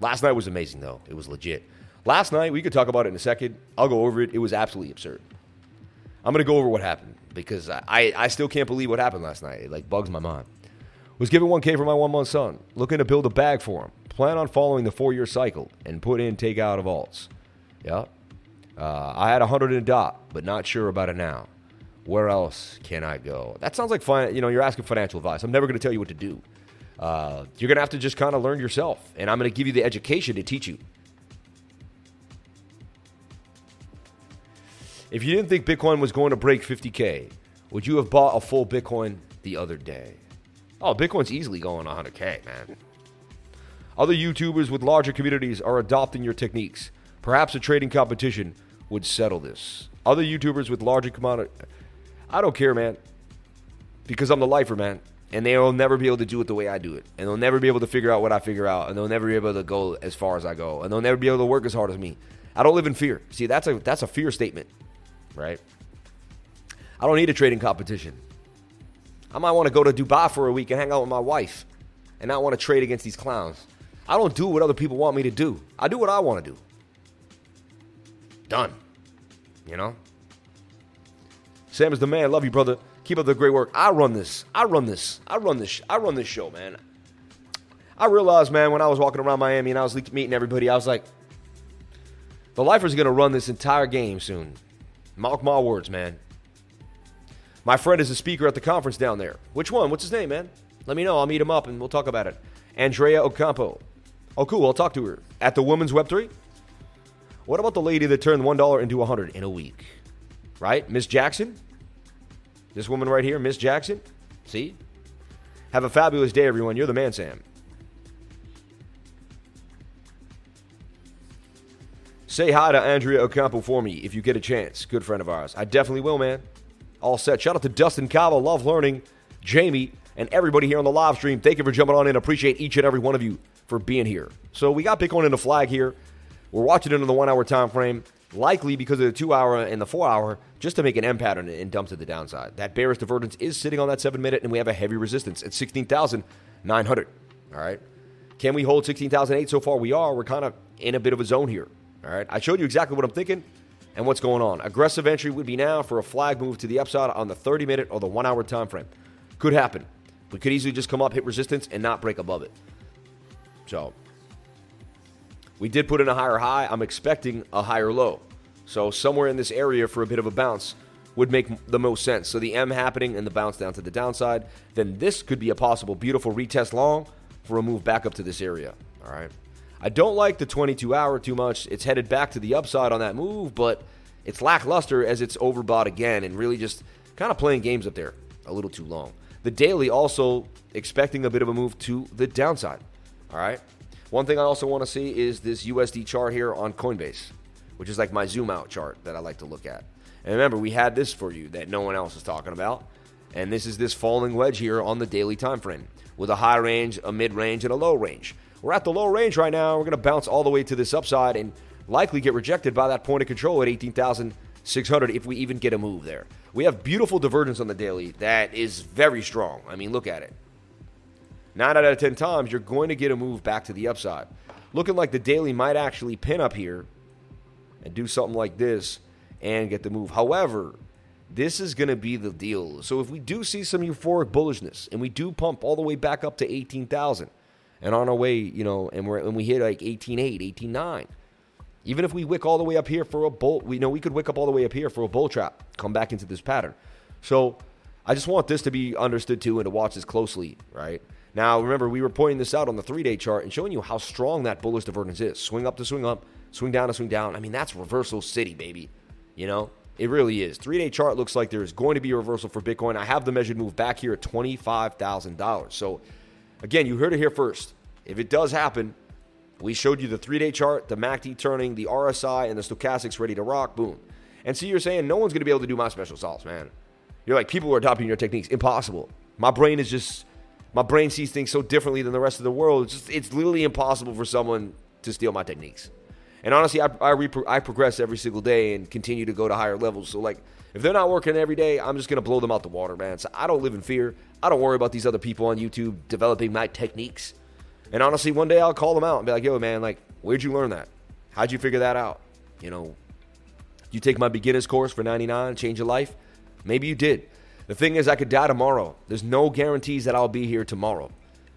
A: Last night was amazing, though. It was legit. Last night, we could talk about it in a second. I'll go over it. It was absolutely absurd. I'm going to go over what happened because I, I still can't believe what happened last night. It like bugs my mind. Was given 1K for my one month son. Looking to build a bag for him. Plan on following the four year cycle and put in takeout of alts. Yeah. Uh, I had 100 in a dot, but not sure about it now. Where else can I go? That sounds like fine. You know, you're asking financial advice. I'm never going to tell you what to do. Uh, you're going to have to just kind of learn yourself, and I'm going to give you the education to teach you. If you didn't think Bitcoin was going to break 50K, would you have bought a full Bitcoin the other day? Oh, Bitcoin's easily going 100K, man. Other YouTubers with larger communities are adopting your techniques. Perhaps a trading competition would settle this. Other YouTubers with larger commodity. I don't care, man. Because I'm the lifer, man. And they'll never be able to do it the way I do it. And they'll never be able to figure out what I figure out. And they'll never be able to go as far as I go. And they'll never be able to work as hard as me. I don't live in fear. See, that's a that's a fear statement, right? I don't need a trading competition. I might want to go to Dubai for a week and hang out with my wife and not want to trade against these clowns. I don't do what other people want me to do. I do what I want to do. Done. You know? Sam is the man. Love you, brother. Keep up the great work. I run this. I run this. I run this. I run this show, man. I realized, man, when I was walking around Miami and I was meeting everybody, I was like, the Lifer's going to run this entire game soon. Mark my words, man. My friend is a speaker at the conference down there. Which one? What's his name, man? Let me know. I'll meet him up and we'll talk about it. Andrea Ocampo. Oh, cool. I'll talk to her. At the Women's Web3? What about the lady that turned $1 into a 100 in a week? Right? Miss Jackson? This woman right here, Miss Jackson? See? Have a fabulous day, everyone. You're the man, Sam. Say hi to Andrea Ocampo for me if you get a chance. Good friend of ours. I definitely will, man. All set. Shout out to Dustin Cabo. Love learning. Jamie and everybody here on the live stream. Thank you for jumping on in. Appreciate each and every one of you for being here. So we got Bitcoin in the flag here. We're watching it in the one hour time frame, likely because of the two hour and the four hour, just to make an M pattern and dump to the downside. That bearish divergence is sitting on that seven minute, and we have a heavy resistance at 16,900. All right. Can we hold 16,008 so far? We are. We're kind of in a bit of a zone here. All right. I showed you exactly what I'm thinking and what's going on. Aggressive entry would be now for a flag move to the upside on the 30 minute or the one hour time frame. Could happen. We could easily just come up, hit resistance, and not break above it. So We did put in a higher high. I'm expecting a higher low. So somewhere in this area for a bit of a bounce would make the most sense. So the M happening and the bounce down to the downside, then this could be a possible beautiful retest long for a move back up to this area. All right. I don't like the 22 hour too much. It's headed back to the upside on that move, but it's lackluster as it's overbought again and really just kind of playing games up there a little too long. The daily also expecting a bit of a move to the downside. All right. One thing I also want to see is this USD chart here on Coinbase, which is like my zoom out chart that I like to look at. And remember, we had this for you that no one else is talking about. And this is this falling wedge here on the daily time frame with a high range, a mid range, and a low range. We're at the low range right now. We're going to bounce all the way to this upside and likely get rejected by that point of control at 18,600 if we even get a move there. We have beautiful divergence on the daily that is very strong. I mean, look at it. Nine out of 10 times, you're going to get a move back to the upside. Looking like the daily might actually pin up here and do something like this and get the move. However, this is going to be the deal. So if we do see some euphoric bullishness and we do pump all the way back up to 18,000 and on our way, you know, and, we're, and we hit like 18.8, 18.9, even if we wick all the way up here for a bull, we know we could wick up all the way up here for a bull trap, come back into this pattern. So I just want this to be understood too and to watch this closely, right? Now, remember, we were pointing this out on the three day chart and showing you how strong that bullish divergence is. Swing up to swing up, swing down to swing down. I mean, that's reversal city, baby. You know, it really is. Three day chart looks like there's going to be a reversal for Bitcoin. I have the measured move back here at $25,000. So, again, you heard it here first. If it does happen, we showed you the three day chart, the MACD turning, the RSI, and the stochastics ready to rock. Boom. And so you're saying no one's going to be able to do my special sauce, man. You're like, people are adopting your techniques. Impossible. My brain is just, my brain sees things so differently than the rest of the world. It's, just, it's literally impossible for someone to steal my techniques. And honestly, I, I, repro- I progress every single day and continue to go to higher levels. So, like, if they're not working every day, I'm just going to blow them out the water, man. So, I don't live in fear. I don't worry about these other people on YouTube developing my techniques. And honestly, one day I'll call them out and be like, yo, man, like, where'd you learn that? How'd you figure that out? You know, you take my beginner's course for 99, change your life? Maybe you did. The thing is, I could die tomorrow. There's no guarantees that I'll be here tomorrow.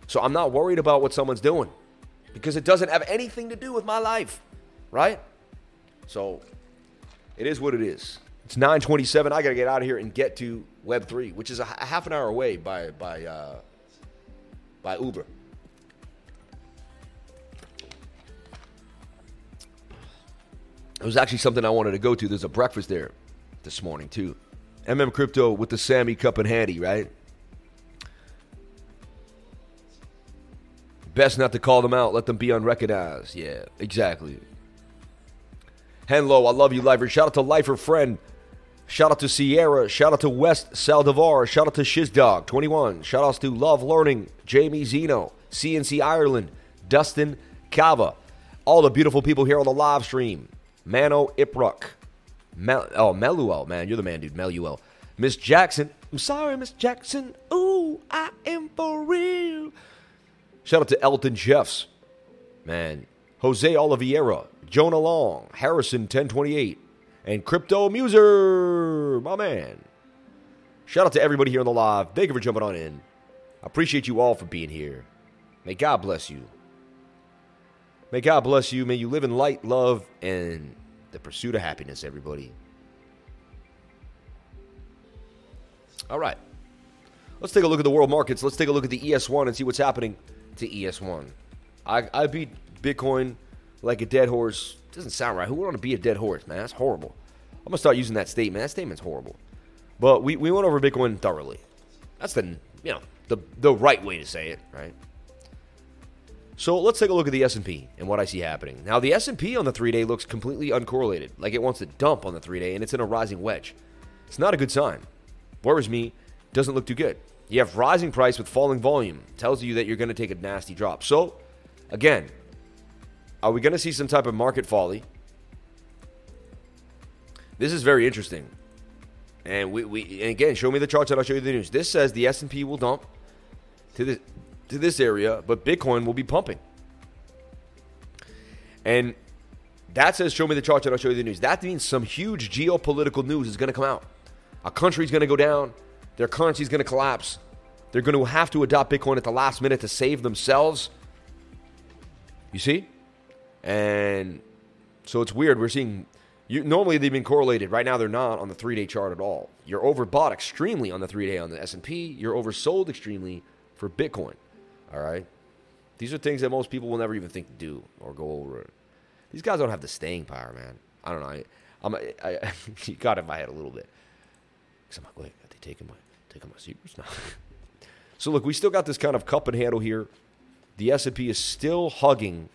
A: So I'm not worried about what someone's doing because it doesn't have anything to do with my life, right? So it is what it is. It's 9:27. I got to get out of here and get to Web 3, which is a, a half an hour away by by uh, by Uber. It was actually something I wanted to go to. There's a breakfast there this morning, too. MM Crypto with the Sammy Cup and Handy, right? Best not to call them out. Let them be unrecognized. Yeah, exactly. Hello, I love you, Lifer. Shout out to Lifer Friend. Shout out to Sierra. Shout out to West Saldivar. Shout out to Shizdog 21. Shout outs to Love Learning, Jamie Zeno, CNC Ireland, Dustin Kava. All the beautiful people here on the live stream. Mano Ipruk. Mel- oh, Meluel, man. You're the man, dude. Meluel. Miss Jackson. I'm sorry, Miss Jackson. Ooh, I am for real. Shout out to Elton Jeffs. Man. Jose Oliveira. Jonah Long. Harrison 1028. And Crypto Muser. My man. Shout out to everybody here on the live. Thank you for jumping on in. I appreciate you all for being here. May God bless you. May God bless you. May you live in light, love, and the pursuit of happiness, everybody. All right. Let's take a look at the world markets. Let's take a look at the ES1 and see what's happening to ES1. I, I beat Bitcoin like a dead horse. Doesn't sound right. Who would want to be a dead horse, man? That's horrible. I'm going to start using that statement. That statement's horrible. But we, we went over Bitcoin thoroughly. That's the, you know, the, the right way to say it, right? So let's take a look at the S&P and what I see happening. Now the S&P on the 3-day looks completely uncorrelated, like it wants to dump on the 3-day and it's in a rising wedge. It's not a good sign. Worries me, doesn't look too good. You have rising price with falling volume, tells you that you're going to take a nasty drop. So, again, are we going to see some type of market folly? This is very interesting. And we, we and again, show me the charts and I'll show you the news. This says the S&P will dump to the to this area, but Bitcoin will be pumping. And that says, show me the charts and I'll show you the news. That means some huge geopolitical news is going to come out. A country's going to go down, their currency is going to collapse. They're going to have to adopt Bitcoin at the last minute to save themselves. You see? And so it's weird. We're seeing you, normally they've been correlated. Right now they're not on the three day chart at all. You're overbought extremely on the three day on the S and P. You're oversold extremely for Bitcoin. All right, these are things that most people will never even think to do or go over. These guys don't have the staying power, man. I don't know. I, I'm, I, I, got in my head a little bit. Cause I'm like, wait, are they taking my taking my secrets now? so look, we still got this kind of cup and handle here. The S and P is still hugging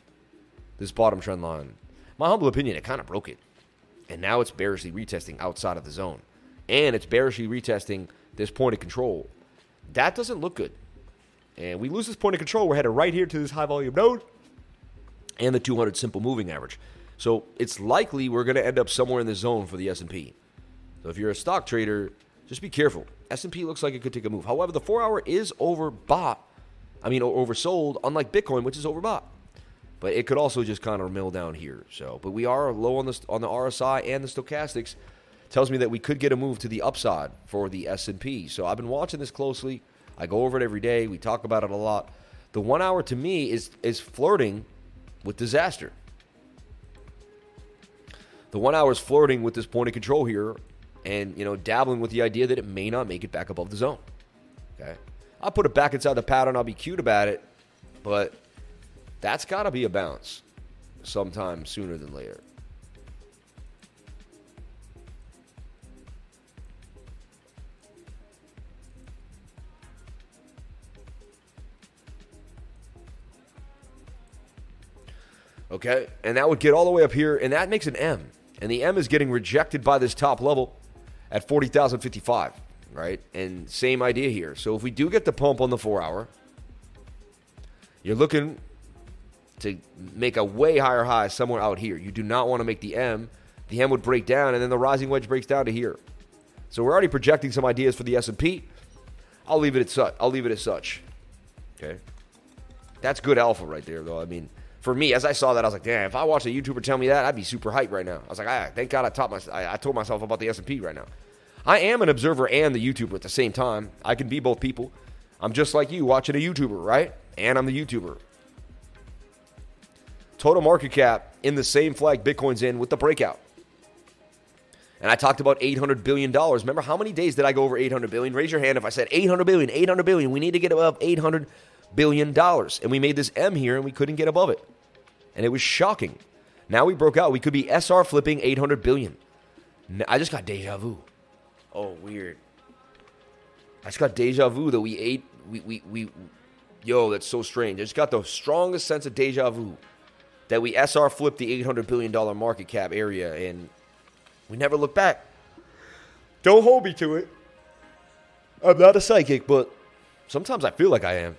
A: this bottom trend line. My humble opinion, it kind of broke it and now it's bearishly retesting outside of the zone. And it's bearishly retesting this point of control. That doesn't look good. And we lose this point of control. We're headed right here to this high volume node and the 200 simple moving average. So it's likely we're going to end up somewhere in the zone for the S&P. So if you're a stock trader, just be careful. S&P looks like it could take a move. However, the 4 hour is overbought. I mean oversold unlike Bitcoin which is overbought but it could also just kind of mill down here. So, but we are low on the on the RSI and the stochastics. Tells me that we could get a move to the upside for the S and P. So I've been watching this closely. I go over it every day. We talk about it a lot. The one hour to me is is flirting with disaster. The one hour is flirting with this point of control here, and you know dabbling with the idea that it may not make it back above the zone. Okay, I'll put it back inside the pattern. I'll be cute about it, but that's got to be a bounce sometime sooner than later. Okay, and that would get all the way up here, and that makes an M. And the M is getting rejected by this top level at 40,055, right? And same idea here. So if we do get the pump on the four hour, you're looking to make a way higher high somewhere out here. You do not want to make the M. The M would break down, and then the rising wedge breaks down to here. So we're already projecting some ideas for the S&P. I'll leave it at such. I'll leave it as such. Okay, that's good alpha right there, though. I mean, for me, as I saw that, I was like, damn. If I watched a YouTuber tell me that, I'd be super hyped right now. I was like, ah, thank God I taught my, I, I told myself about the S&P right now. I am an observer and the YouTuber at the same time. I can be both people. I'm just like you watching a YouTuber, right? And I'm the YouTuber. Total market cap in the same flag Bitcoin's in with the breakout. And I talked about $800 billion. Remember how many days did I go over 800 billion? Raise your hand if I said 800 billion, 800 billion. We need to get above 800 billion dollars. And we made this M here and we couldn't get above it. And it was shocking. Now we broke out. We could be SR flipping 800 billion. I just got deja vu. Oh, weird. I just got deja vu that we ate. We, we, we, yo, that's so strange. I just got the strongest sense of deja vu that we SR flipped the $800 billion market cap area and we never look back. Don't hold me to it. I'm not a psychic, but sometimes I feel like I am.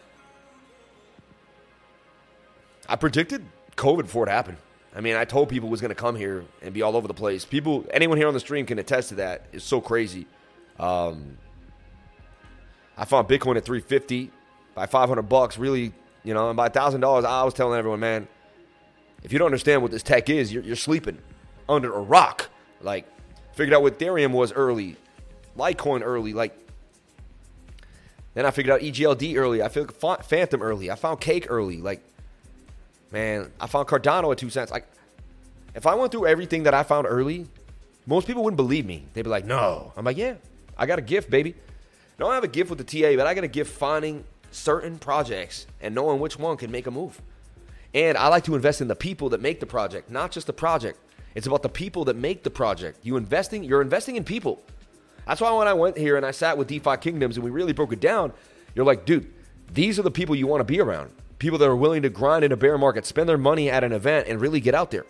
A: I predicted COVID before it happened. I mean, I told people it was going to come here and be all over the place. People, anyone here on the stream can attest to that. It's so crazy. Um, I found Bitcoin at 350 by 500 bucks. Really, you know, and by thousand dollars, I was telling everyone, man, if you don't understand what this tech is, you're, you're sleeping under a rock. Like, figured out what Ethereum was early, Litecoin early. Like, then I figured out EGLD early. I figured Fantom early. I found Cake early. Like, man, I found Cardano at two cents. Like, if I went through everything that I found early, most people wouldn't believe me. They'd be like, no. I'm like, yeah, I got a gift, baby. No, I have a gift with the TA, but I got a gift finding certain projects and knowing which one can make a move. And I like to invest in the people that make the project, not just the project. It's about the people that make the project. You investing, you're investing in people. That's why when I went here and I sat with DeFi Kingdoms and we really broke it down, you're like, dude, these are the people you want to be around. People that are willing to grind in a bear market, spend their money at an event, and really get out there.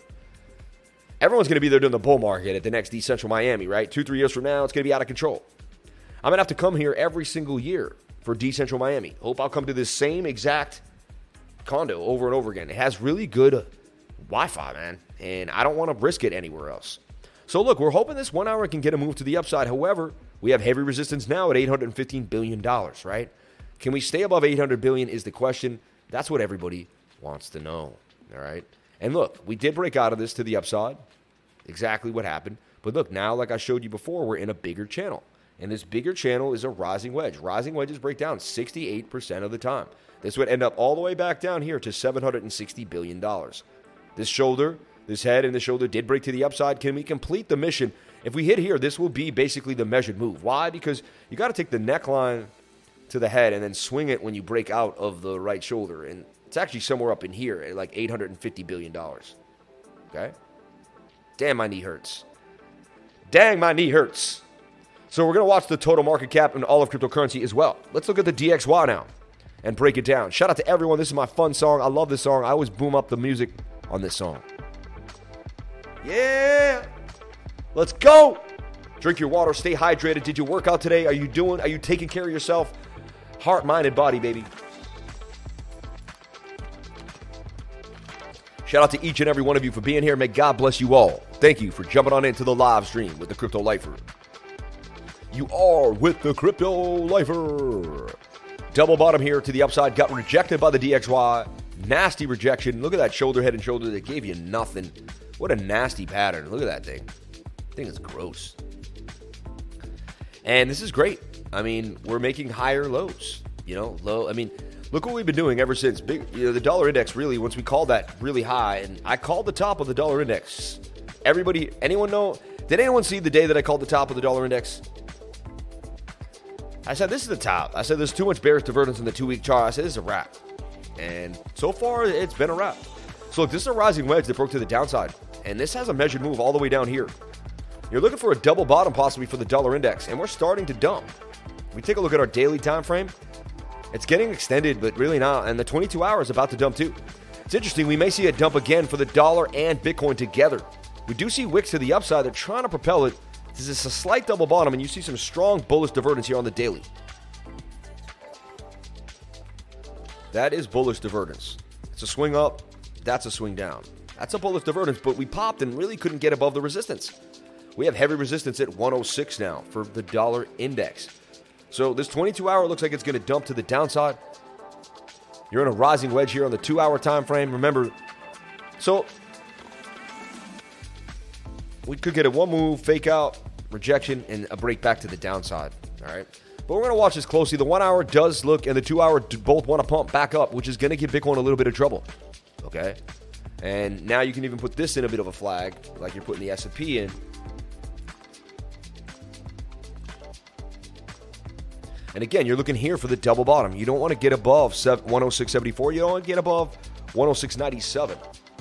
A: Everyone's going to be there doing the bull market at the next DCentral Miami, right? Two, three years from now, it's going to be out of control. I'm going to have to come here every single year for DCentral Miami. Hope I'll come to this same exact condo over and over again. It has really good Wi-Fi, man, and I don't want to risk it anywhere else. So look, we're hoping this one hour can get a move to the upside. However, we have heavy resistance now at 815 billion dollars, right? Can we stay above 800 billion is the question. That's what everybody wants to know, all right? And look, we did break out of this to the upside. Exactly what happened. But look, now like I showed you before, we're in a bigger channel. And this bigger channel is a rising wedge. Rising wedges break down 68% of the time. This would end up all the way back down here to $760 billion. This shoulder, this head, and the shoulder did break to the upside. Can we complete the mission? If we hit here, this will be basically the measured move. Why? Because you got to take the neckline to the head and then swing it when you break out of the right shoulder. And it's actually somewhere up in here at like $850 billion. Okay? Damn, my knee hurts. Dang, my knee hurts. So we're going to watch the total market cap and all of cryptocurrency as well. Let's look at the DXY now and break it down. Shout out to everyone. This is my fun song. I love this song. I always boom up the music on this song. Yeah. Let's go. Drink your water, stay hydrated. Did you work out today? Are you doing are you taking care of yourself? Heart, mind and body, baby. Shout out to each and every one of you for being here. May God bless you all. Thank you for jumping on into the live stream with the Crypto Lifer. You are with the Crypto Lifer. Double bottom here to the upside. Got rejected by the DXY. Nasty rejection. Look at that shoulder, head, and shoulder that gave you nothing. What a nasty pattern. Look at that thing. thing is gross. And this is great. I mean, we're making higher lows. You know, low. I mean, look what we've been doing ever since big. You know, the dollar index really. Once we called that really high, and I called the top of the dollar index. Everybody, anyone know? Did anyone see the day that I called the top of the dollar index? I said this is the top. I said there's too much bearish divergence in the two-week chart. I said this is a wrap, and so far it's been a wrap. So look, this is a rising wedge that broke to the downside, and this has a measured move all the way down here. You're looking for a double bottom possibly for the dollar index, and we're starting to dump. We take a look at our daily time frame. It's getting extended, but really not. And the 22 hours about to dump too. It's interesting. We may see a dump again for the dollar and Bitcoin together. We do see wicks to the upside. They're trying to propel it. This is a slight double bottom, and you see some strong bullish divergence here on the daily. That is bullish divergence. It's a swing up. That's a swing down. That's a bullish divergence, but we popped and really couldn't get above the resistance. We have heavy resistance at 106 now for the dollar index. So this 22 hour looks like it's going to dump to the downside. You're in a rising wedge here on the two hour time frame. Remember, so we could get a one move, fake out, rejection, and a break back to the downside. All right. But we're going to watch this closely. The one hour does look, and the two hour both want to pump back up, which is going to give Bitcoin a little bit of trouble. Okay. And now you can even put this in a bit of a flag, like you're putting the S&P in. And again, you're looking here for the double bottom. You don't want to get above 106.74. You don't want to get above 106.97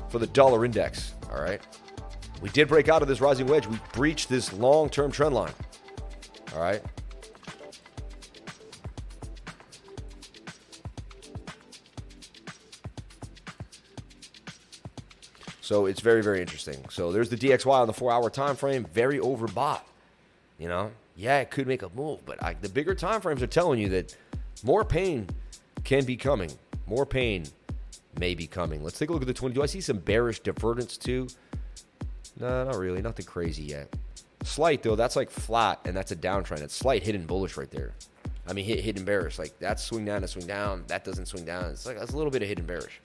A: for the dollar index. All right. We did break out of this rising wedge. We breached this long term trend line. All right. So it's very, very interesting. So there's the DXY on the four hour time frame, very overbought. You know, yeah, it could make a move, but I, the bigger time frames are telling you that more pain can be coming. More pain may be coming. Let's take a look at the 20. Do I see some bearish divergence too? No, not really. Nothing crazy yet. Slight though. That's like flat, and that's a downtrend. It's slight hidden bullish right there. I mean, hit hidden bearish. Like that's swing down to swing down. That doesn't swing down. It's like that's a little bit of hidden bearish.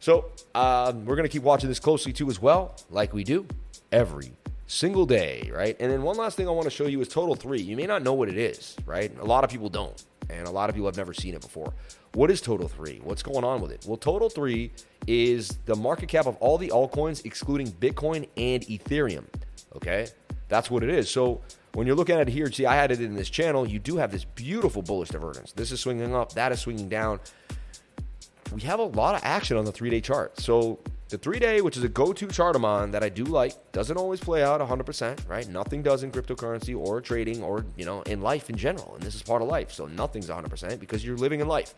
A: So um, we're gonna keep watching this closely too, as well, like we do every single day, right? And then one last thing I want to show you is Total 3. You may not know what it is, right? A lot of people don't, and a lot of people have never seen it before. What is Total 3? What's going on with it? Well, Total 3 is the market cap of all the altcoins, excluding Bitcoin and Ethereum, okay? That's what it is. So when you're looking at it here, see, I had it in this channel. You do have this beautiful bullish divergence. This is swinging up, that is swinging down. We have a lot of action on the three day chart. So the three day, which is a go to chart I'm on that I do like, doesn't always play out 100%, right? Nothing does in cryptocurrency or trading or, you know, in life in general. And this is part of life. So nothing's 100% because you're living in life.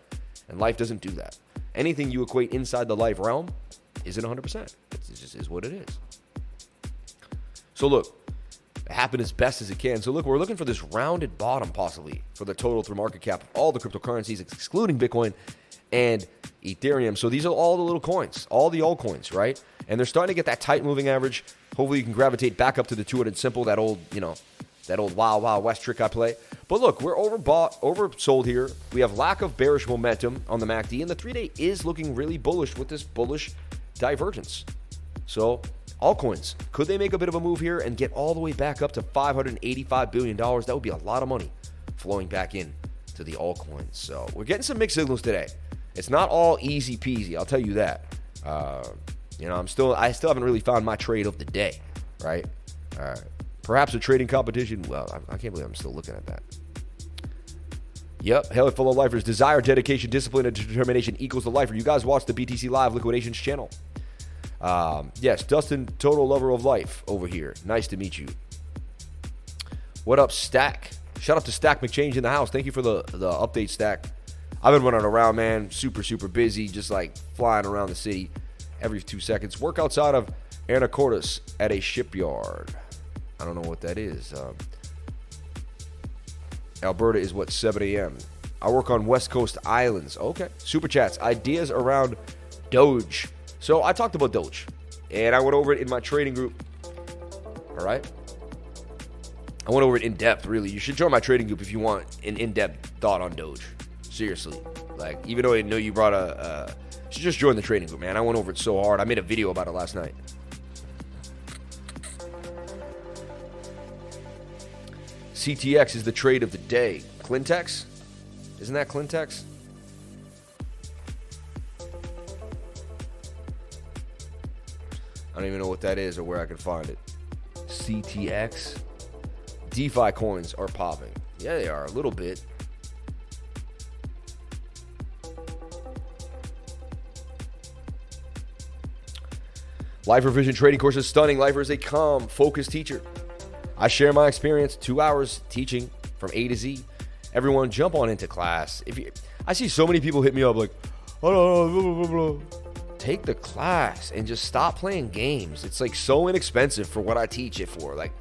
A: And life doesn't do that. Anything you equate inside the life realm isn't 100%. It just is what it is. So look, it happened as best as it can. So look, we're looking for this rounded bottom possibly for the total through market cap of all the cryptocurrencies, excluding Bitcoin and Ethereum. So these are all the little coins, all the old coins, right? And they're starting to get that tight moving average. Hopefully, you can gravitate back up to the 200 simple, that old, you know, that old wow, wow west trick I play. But look, we're overbought, oversold here. We have lack of bearish momentum on the MACD, and the three day is looking really bullish with this bullish divergence. So, altcoins, could they make a bit of a move here and get all the way back up to $585 billion? That would be a lot of money flowing back in to the altcoins. So, we're getting some mixed signals today. It's not all easy peasy, I'll tell you that. Uh, You know, I'm still I still haven't really found my trade of the day, right? Right. Perhaps a trading competition. Well, I, I can't believe I'm still looking at that. Yep, Hail fellow lifers. Desire, dedication, discipline, and determination equals the lifer. You guys watch the BTC Live Liquidations channel. Um, yes, Dustin, total lover of life over here. Nice to meet you. What up, Stack? Shout out to Stack McChange in the house. Thank you for the, the update, Stack. I've been running around, man. Super, super busy. Just like flying around the city every two seconds. Work outside of Anacortes at a shipyard. I don't know what that is. Um, Alberta is what 7 a.m. I work on West Coast Islands. Okay. Super chats. Ideas around Doge. So I talked about Doge, and I went over it in my trading group. All right. I went over it in depth. Really, you should join my trading group if you want an in-depth thought on Doge. Seriously, like even though I know you brought a, uh, should just join the trading group, man. I went over it so hard. I made a video about it last night. CTX is the trade of the day. Clintex? Isn't that Clintex? I don't even know what that is or where I can find it. CTX? DeFi coins are popping. Yeah, they are a little bit. Life Revision trading course is stunning. Lifer is a calm, focused teacher. I share my experience, two hours teaching from A to Z. Everyone jump on into class. If you, I see so many people hit me up like, oh, blah, blah, blah, take the class and just stop playing games. It's like so inexpensive for what I teach it for. Like,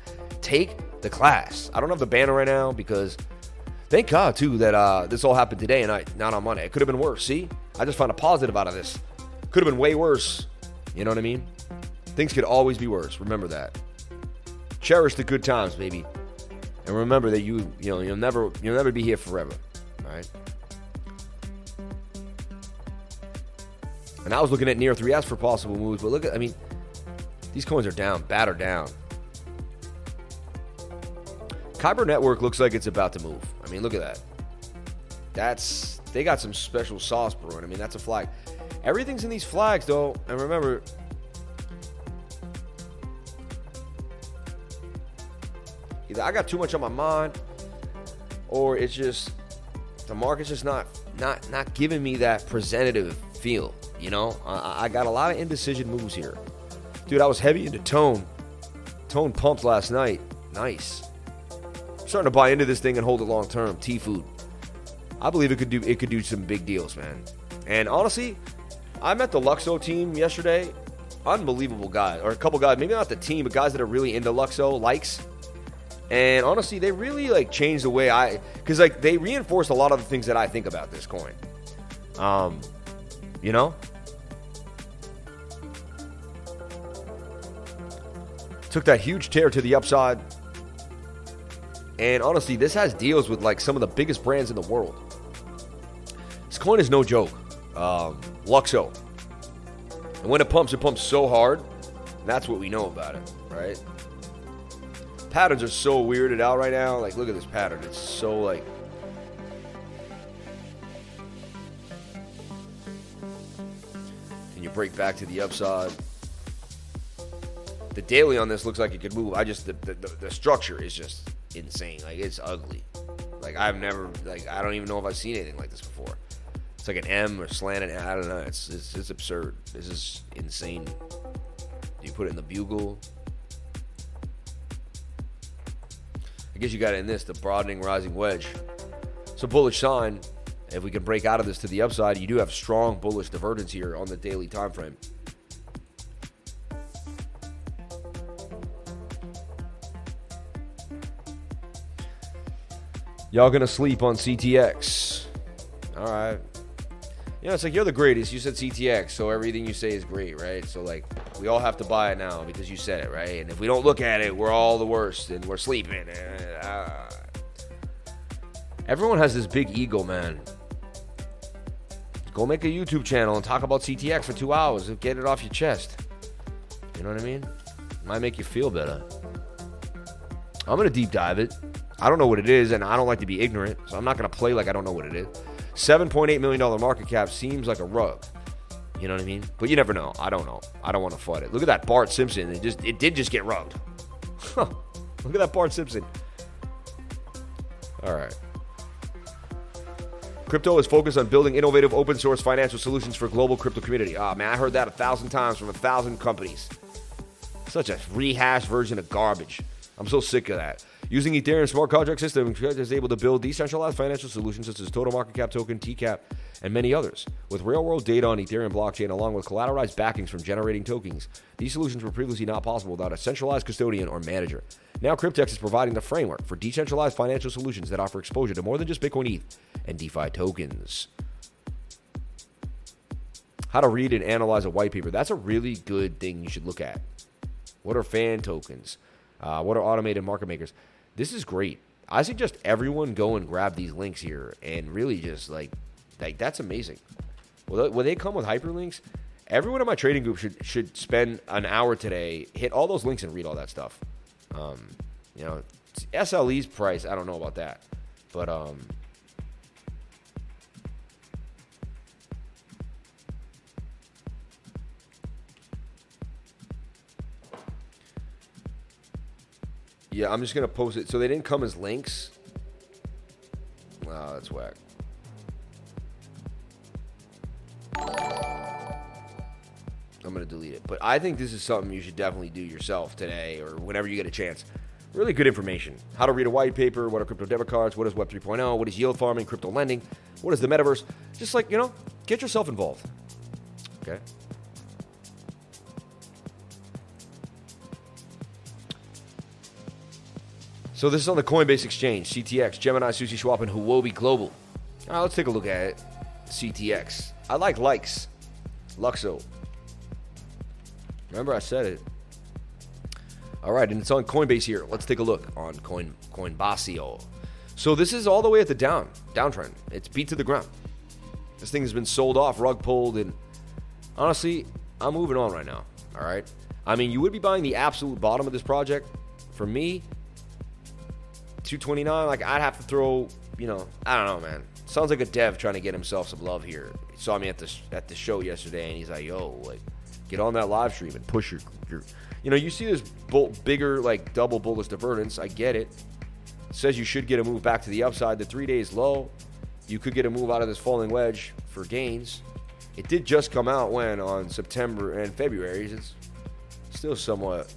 A: take the class. I don't have the banner right now because thank God too that uh, this all happened today and I not on Monday. It could have been worse. See, I just found a positive out of this. Could have been way worse. You know what I mean? Things could always be worse. Remember that. Cherish the good times, baby. And remember that you you know you'll never you'll never be here forever. All right. And I was looking at near 3S for possible moves, but look at I mean, these coins are down, batter down. Kyber Network looks like it's about to move. I mean, look at that. That's they got some special sauce brewing. I mean, that's a flag. Everything's in these flags though, and remember, Either I got too much on my mind, or it's just the market's just not not not giving me that presentative feel. You know, I, I got a lot of indecision moves here, dude. I was heavy into tone, tone pumped last night. Nice. I'm starting to buy into this thing and hold it long term. T food. I believe it could do it could do some big deals, man. And honestly, I met the LUKSO team yesterday. Unbelievable guys, or a couple guys, maybe not the team, but guys that are really into LUKSO likes. And honestly, they really like changed the way I, because like they reinforced a lot of the things that I think about this coin. Um, you know, took that huge tear to the upside. And honestly, this has deals with like some of the biggest brands in the world. This coin is no joke. Um, LUKSO. And when it pumps, it pumps so hard. That's what we know about it, right? Patterns are so weirded out right now. Like, look at this pattern. It's so like. And you break back to the upside? The daily on this looks like it could move. I just the, the, the structure is just insane. Like it's ugly. Like I've never like I don't even know if I've seen anything like this before. It's like an M or slanted. I don't know. It's it's, it's absurd. This is insane. You put it in the bugle. Guess you got it in this, the broadening rising wedge. So bullish sign. If we can break out of this to the upside, you do have strong bullish divergence here on the daily time frame. Y'all gonna sleep on CTX. All right. You know, it's like you're the greatest. You said CTX, so everything you say is great, right? So like we all have to buy it now because you said it, right? And if we don't look at it, we're all the worst and we're sleeping. Uh, everyone has this big ego, man. Go make a YouTube channel and talk about CTX for two hours and get it off your chest. You know what I mean? Might make you feel better. I'm gonna deep dive it. I don't know what it is, and I don't like to be ignorant, so I'm not gonna play like I don't know what it is. $7.8 million market cap seems like a rug. You know what I mean? But you never know. I don't know. I don't want to fight it. Look at that Bart Simpson. It just it did just get rubbed. Look at that Bart Simpson. All right. Crypto is focused on building innovative open source financial solutions for global crypto community. Ah, oh, man, I heard that a thousand times from a thousand companies. Such a rehashed version of garbage. I'm so sick of that. Using Ethereum smart contract system, Cryptex is able to build decentralized financial solutions such as total market cap token, TCAP, and many others. With real-world data on Ethereum blockchain along with collateralized backings from generating tokens, these solutions were previously not possible without a centralized custodian or manager. Now Cryptex is providing the framework for decentralized financial solutions that offer exposure to more than just Bitcoin ETH and DeFi tokens. How to read and analyze a white paper. That's a really good thing you should look at. What are fan tokens? Uh, what are automated market makers? This is great. I suggest everyone go and grab these links here and really just like, like that's amazing. They, will they come with hyperlinks? Everyone in my trading group should should spend an hour today, hit all those links and read all that stuff. Um, you know, SLE's price, I don't know about that, but um, Yeah, I'm just gonna post it. So they didn't come as links. Oh, that's whack. I'm gonna delete it. But I think this is something you should definitely do yourself today or whenever you get a chance. Really good information. How to read a white paper, what are crypto debit cards, what is Web 3.0, what is yield farming, crypto lending, what is the metaverse. Just like, you know, get yourself involved. Okay? So this is on the Coinbase Exchange, CTX, Gemini, Sushi Swap, and Huobi Global. All right, let's take a look at it. CTX. I like likes. LUKSO. Remember I said it. All right, and it's on Coinbase here. Let's take a look on Coin Coinbasio. So this is all the way at the down downtrend. It's beat to the ground. This thing has been sold off, rug pulled, and honestly, I'm moving on right now. All right. I mean, you would be buying the absolute bottom of this project. For me, 229, like I'd have to throw, you know, I don't know, man. Sounds like a dev trying to get himself some love here. He saw me at the at the show yesterday, and he's like, "Yo, like, get on that live stream and push your your." You know, you see this bull, bigger like double bullish divergence. I get it. it. Says you should get a move back to the upside. The three days low, you could get a move out of this falling wedge for gains. It did just come out when on September and February. It's still somewhat.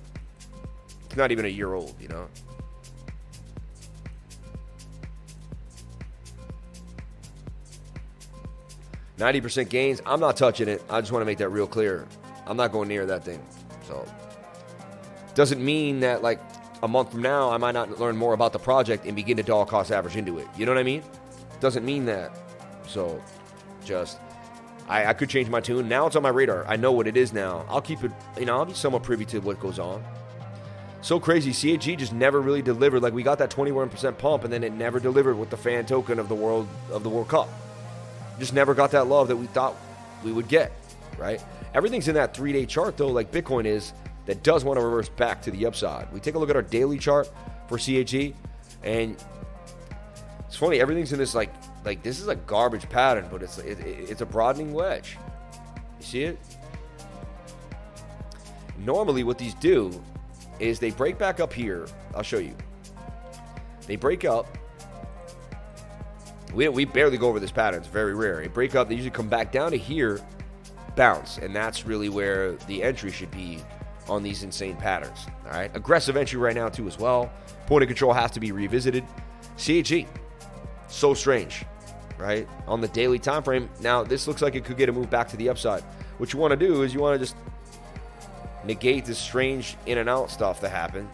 A: It's not even a year old, you know. 90% gains. I'm not touching it. I just want to make that real clear. I'm not going near that thing. So, doesn't mean that like a month from now I might not learn more about the project and begin to dollar cost average into it. You know what I mean? Doesn't mean that. So, just I, I could change my tune. Now it's on my radar. I know what it is now. I'll keep it. You know, I'll be somewhat privy to what goes on. So crazy. CHZ just never really delivered. Like we got that 21% pump, and then it never delivered with the fan token of the world of the World Cup just never got that love that we thought we would get, right? Everything's in that three day chart, though, like Bitcoin is, that does want to reverse back to the upside. We take a look at our daily chart for CHZ, and it's funny, everything's in this like, like this is a garbage pattern, but it's it, it's a broadening wedge. You see it? Normally, what these do is they break back up here. I'll show you. They break up, we, we barely go over this pattern. It's very rare. A break up, they usually come back down to here, bounce. And that's really where the entry should be on these insane patterns. All right. Aggressive entry right now, too, as well. Point of control has to be revisited. CHZ, so strange, right? On the daily time frame. Now, this looks like it could get a move back to the upside. What you want to do is you want to just negate this strange in and out stuff that happened,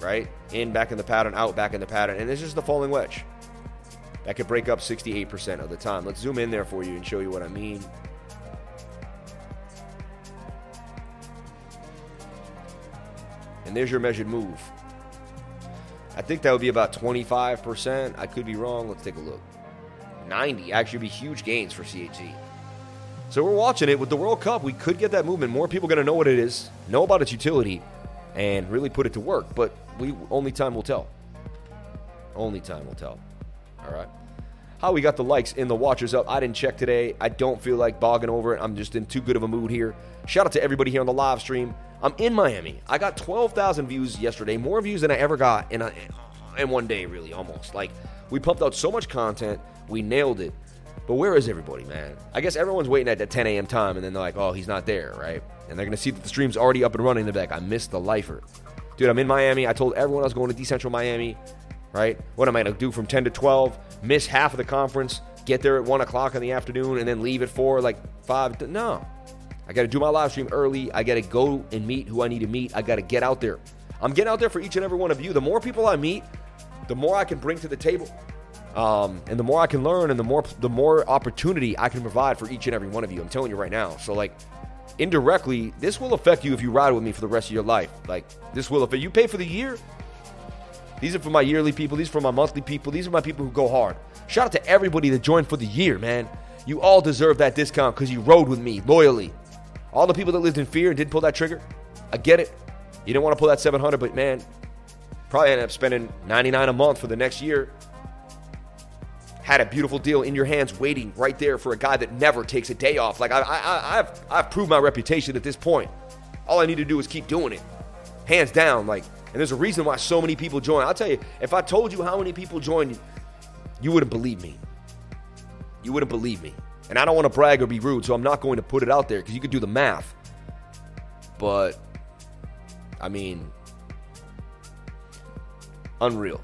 A: right? In, back in the pattern, out, back in the pattern. And this is the falling wedge that could break up 68% of the time. Let's zoom in there for you and show you what I mean. And there's your measured move. I think that would be about 25%. I could be wrong. Let's take a look. 90 actually be huge gains for CHZ. So we're watching it with the World Cup. We could get that movement. More people going to know what it is, know about its utility, and really put it to work. But we only time will tell. Only time will tell. All right. how we got the likes and the watchers up. I didn't check today. I don't feel like bogging over it. I'm just in too good of a mood here. Shout out to everybody here on the live stream. I'm in Miami. I got 12,000 views yesterday, more views than I ever got in, a, in one day, really, almost. Like, we pumped out so much content. We nailed it. But where is everybody, man? I guess everyone's waiting at that 10 a.m. time, and then they're like, oh, he's not there, right? And they're going to see that the stream's already up and running. They're like, I missed the lifer. Dude, I'm in Miami. I told everyone I was going to DCentral Miami, right? What am I going to do from 10 to 12? Miss half of the conference, get there at 1 o'clock in the afternoon, and then leave at 4, like 5? No. I got to do my live stream early. I got to go and meet who I need to meet. I got to get out there. I'm getting out there for each and every one of you. The more people I meet, the more I can bring to the table. Um, and the more I can learn and the more the more opportunity I can provide for each and every one of you. I'm telling you right now. So like indirectly, this will affect you if you ride with me for the rest of your life. Like this will affect you pay for the year. These are for my yearly people, these are for my monthly people, these are my people who go hard. Shout out to everybody that joined for the year, man. You all deserve that discount because you rode with me loyally. All the people that lived in fear and didn't pull that trigger, I get it. You didn't want to pull that 700, but man, probably end up spending 99 a month for the next year had a beautiful deal in your hands waiting right there for a guy that never takes a day off. Like I, I, I've, I've proved my reputation at this point. All I need to do is keep doing it, hands down. Like, and there's a reason why so many people join. I'll tell you, if I told you how many people joined, you wouldn't believe me. You wouldn't believe me. And I don't want to brag or be rude, so I'm not going to put it out there because you could do the math. But, I mean, unreal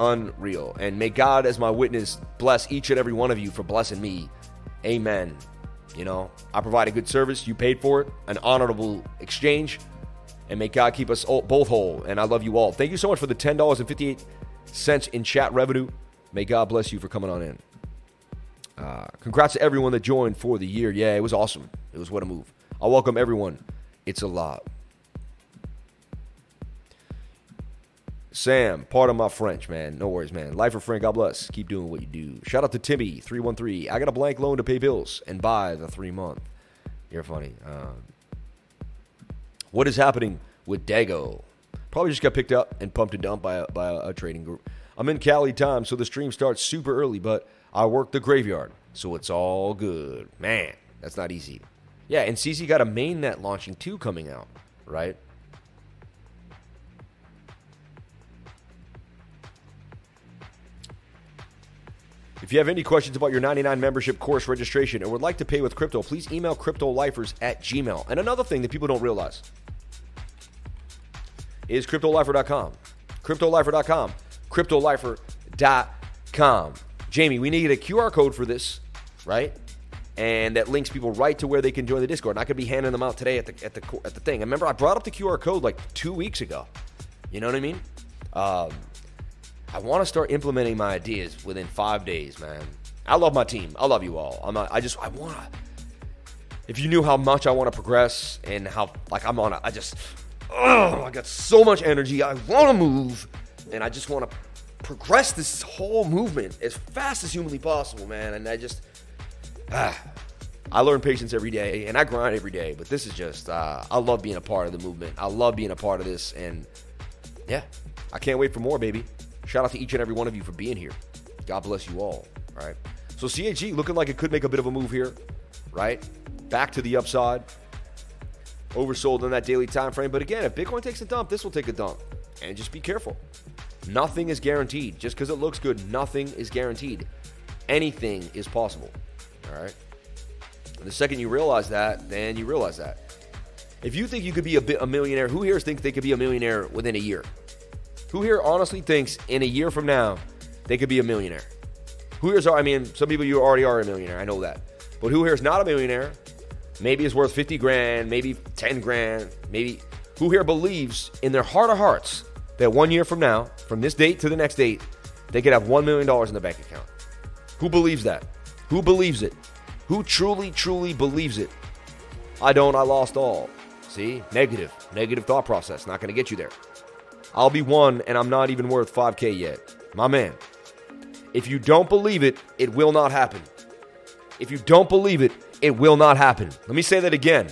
A: unreal. And may God, as my witness, bless each and every one of you for blessing me. Amen. You know, I provide a good service. You paid for it, an honorable exchange. And may God keep us all, both whole. And I love you all. Thank you so much for the $10.58 in chat revenue. May God bless you for coming on in. Uh, congrats to everyone that joined for the year. Yeah, it was awesome. It was what a move. I welcome everyone. It's a lot. Sam, part of my French, man. No worries, man. Life of friend, God bless. Keep doing what you do. Shout out to Timmy313. I got a blank loan to pay bills and buy the three month. You're funny. Uh, what is happening with Dago? Probably just got picked up and pumped and dumped by a, by a, a trading group. I'm in Cali time, so the stream starts super early, but I work the graveyard, so it's all good. Man, that's not easy. Yeah, and CZ got a mainnet launching too coming out, right? If you have any questions about your 99 membership course registration and would like to pay with crypto, please email cryptolifers at gmail. And another thing that people don't realize is cryptolifer.com. Cryptolifer.com. Cryptolifer.com. Jamie, we need a QR code for this, right? And that links people right to where they can join the Discord. And I could be handing them out today at the at the at the thing. I remember I brought up the QR code like two weeks ago. You know what I mean? Um, I want to start implementing my ideas within five days, man. I love my team. I love you all. I'm not, I just I want to. If you knew how much I want to progress and how like I'm on, a, I just oh, I got so much energy. I want to move, and I just want to progress this whole movement as fast as humanly possible, man. And I just ah, I learn patience every day, and I grind every day. But this is just uh, I love being a part of the movement. I love being a part of this, and yeah, I can't wait for more, baby. Shout out to each and every one of you for being here. God bless you all. All right. So CAG looking like it could make a bit of a move here, right? Back to the upside. Oversold in that daily time frame. But again, if Bitcoin takes a dump, this will take a dump. And just be careful. Nothing is guaranteed. Just because it looks good, nothing is guaranteed. Anything is possible. All right. And the second you realize that, then you realize that. If you think you could be a, bit, a millionaire, who here thinks they could be a millionaire within a year? Who here honestly thinks in a year from now they could be a millionaire? Who here's, I mean, some people you already are a millionaire, I know that. But who here is not a millionaire? Maybe it's worth 50 grand, maybe 10 grand, maybe. Who here believes in their heart of hearts that one year from now, from this date to the next date, they could have $1 million in the bank account? Who believes that? Who believes it? Who truly, truly believes it? I don't, I lost all. See? Negative. Negative thought process. Not going to get you there. I'll be one and I'm not even worth 5K yet. My man. If you don't believe it, it will not happen. If you don't believe it, it will not happen. Let me say that again.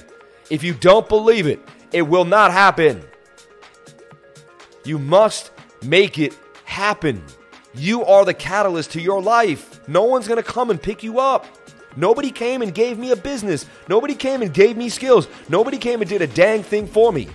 A: If you don't believe it, it will not happen. You must make it happen. You are the catalyst to your life. No one's going to come and pick you up. Nobody came and gave me a business. Nobody came and gave me skills. Nobody came and did a dang thing for me.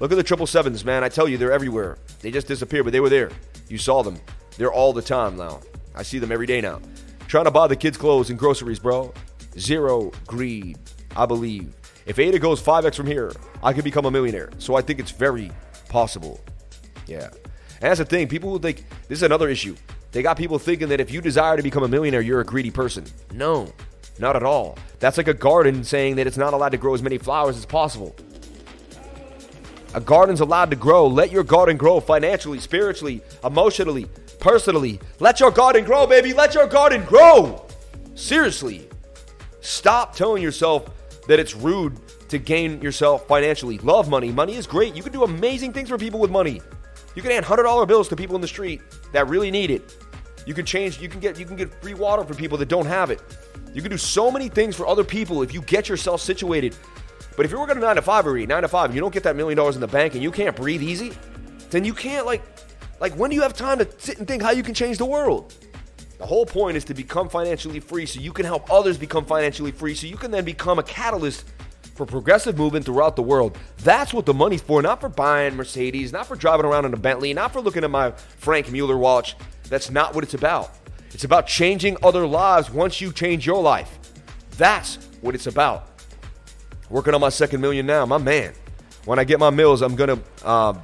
A: Look at the triple sevens, man. I tell you, they're everywhere. They just disappeared, but they were there. You saw them. They're all the time now. I see them every day now. Trying to buy the kids' clothes and groceries, bro. Zero greed, I believe. If Ada goes 5x from here, I could become a millionaire. So I think it's very possible. Yeah. And that's the thing. People will think this is another issue. They got people thinking that if you desire to become a millionaire, you're a greedy person. No, not at all. That's like a garden saying that it's not allowed to grow as many flowers as possible. A garden's allowed to grow. Let your garden grow financially, spiritually, emotionally, personally. Let your garden grow, baby. Let your garden grow. Seriously. Stop telling yourself that it's rude to gain yourself financially. Love money. Money is great. You can do amazing things for people with money. You can hand hundred dollar bills to people in the street that really need it. You can change. You can get. You can get free water for people that don't have it. You can do so many things for other people if you get yourself situated. But if you're working a nine to five every nine to five, you don't get that million dollars in the bank, and you can't breathe easy, then you can't like, like when do you have time to sit and think how you can change the world? The whole point is to become financially free so you can help others become financially free so you can then become a catalyst for progressive movement throughout the world. That's what the money's for, not for buying Mercedes, not for driving around in a Bentley, not for looking at my Franck Muller watch. That's not what it's about. It's about changing other lives once you change your life. That's what it's about. Working on my second million now, my man. When I get my mills, I'm gonna uh,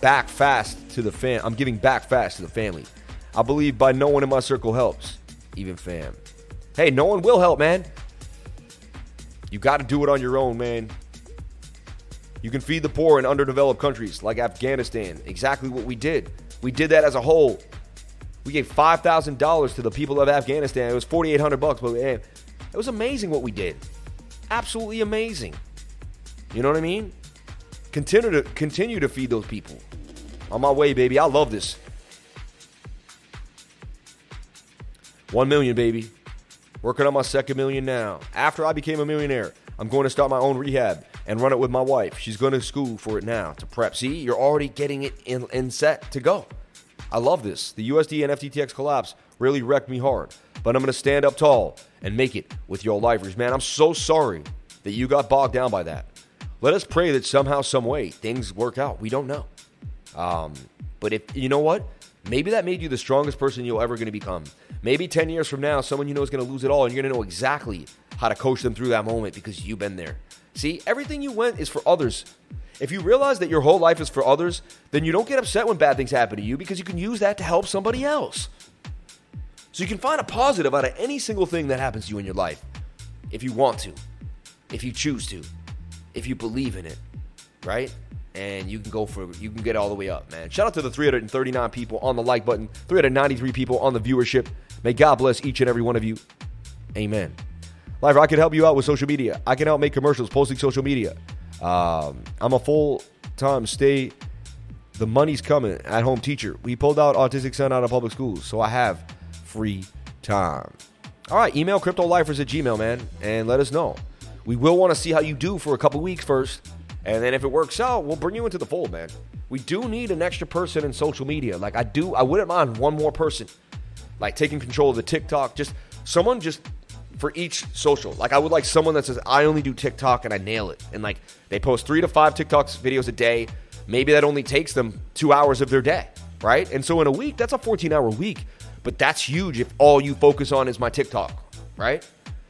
A: back fast to the fam. I'm giving back fast to the family. I believe by no one in my circle helps, even fam. Hey, no one will help, man. You got to do it on your own, man. You can feed the poor in underdeveloped countries like Afghanistan. Exactly what we did. We did that as a whole. We gave five thousand dollars to the people of Afghanistan. It was forty eight hundred bucks, but man, it was amazing what we did. Absolutely amazing. You know what I mean? Continue to continue to feed those people. On my way, baby. I love this. One million, baby. Working on my second million now. After I became a millionaire, I'm going to start my own rehab and run it with my wife. She's going to school for it now to prep. See, you're already getting it in, in set to go. I love this. The UST and FTX collapse really wrecked me hard, but I'm going to stand up tall and make it with your lifers. Man, I'm so sorry that you got bogged down by that. Let us pray that somehow, some way, things work out. We don't know. Um, but if you know what, maybe that made you the strongest person you're ever going to become. Maybe 10 years from now, someone you know is going to lose it all, and you're going to know exactly how to coach them through that moment because you've been there. See, everything you went is for others. If you realize that your whole life is for others, then you don't get upset when bad things happen to you because you can use that to help somebody else. So you can find a positive out of any single thing that happens to you in your life if you want to, if you choose to, if you believe in it, right? And you can go for you can get all the way up, man. Shout out to the 339 people on the like button, 393 people on the viewership. May God bless each and every one of you. Amen. Lifer, I can help you out with social media. I can help make commercials, posting social media. Um, I'm a full time stay. The money's coming at home teacher. We pulled out autistic son out of public schools, so I have free time. All right, email cryptolifers at gmail, man, and let us know. We will want to see how you do for a couple weeks first, and then if it works out, we'll bring you into the fold, man. We do need an extra person in social media. Like I do, I wouldn't mind one more person, like taking control of the TikTok. Just someone just for each social. Like I would like someone that says I only do TikTok and I nail it, and like they post three to five TikToks videos a day. Maybe that only takes them two hours of their day, right? And so in a week, that's a 14 hour week. But that's huge if all you focus on is my TikTok, right?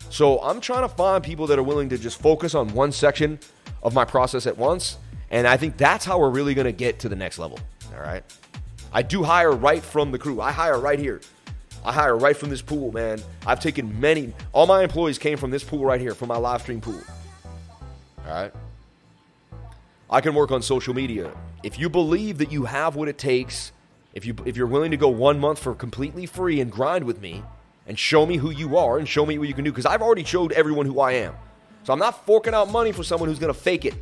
A: So I'm trying to find people that are willing to just focus on one section of my process at once. And I think that's how we're really going to get to the next level. All right. I do hire right from the crew. I hire right here. I hire right from this pool, man. I've taken many, all my employees came from this pool right here, from my live stream pool. All right. I can work on social media. If you believe that you have what it takes, if you if you're willing to go one month for completely free and grind with me and show me who you are and show me what you can do, because I've already showed everyone who I am. So I'm not forking out money for someone who's gonna fake it.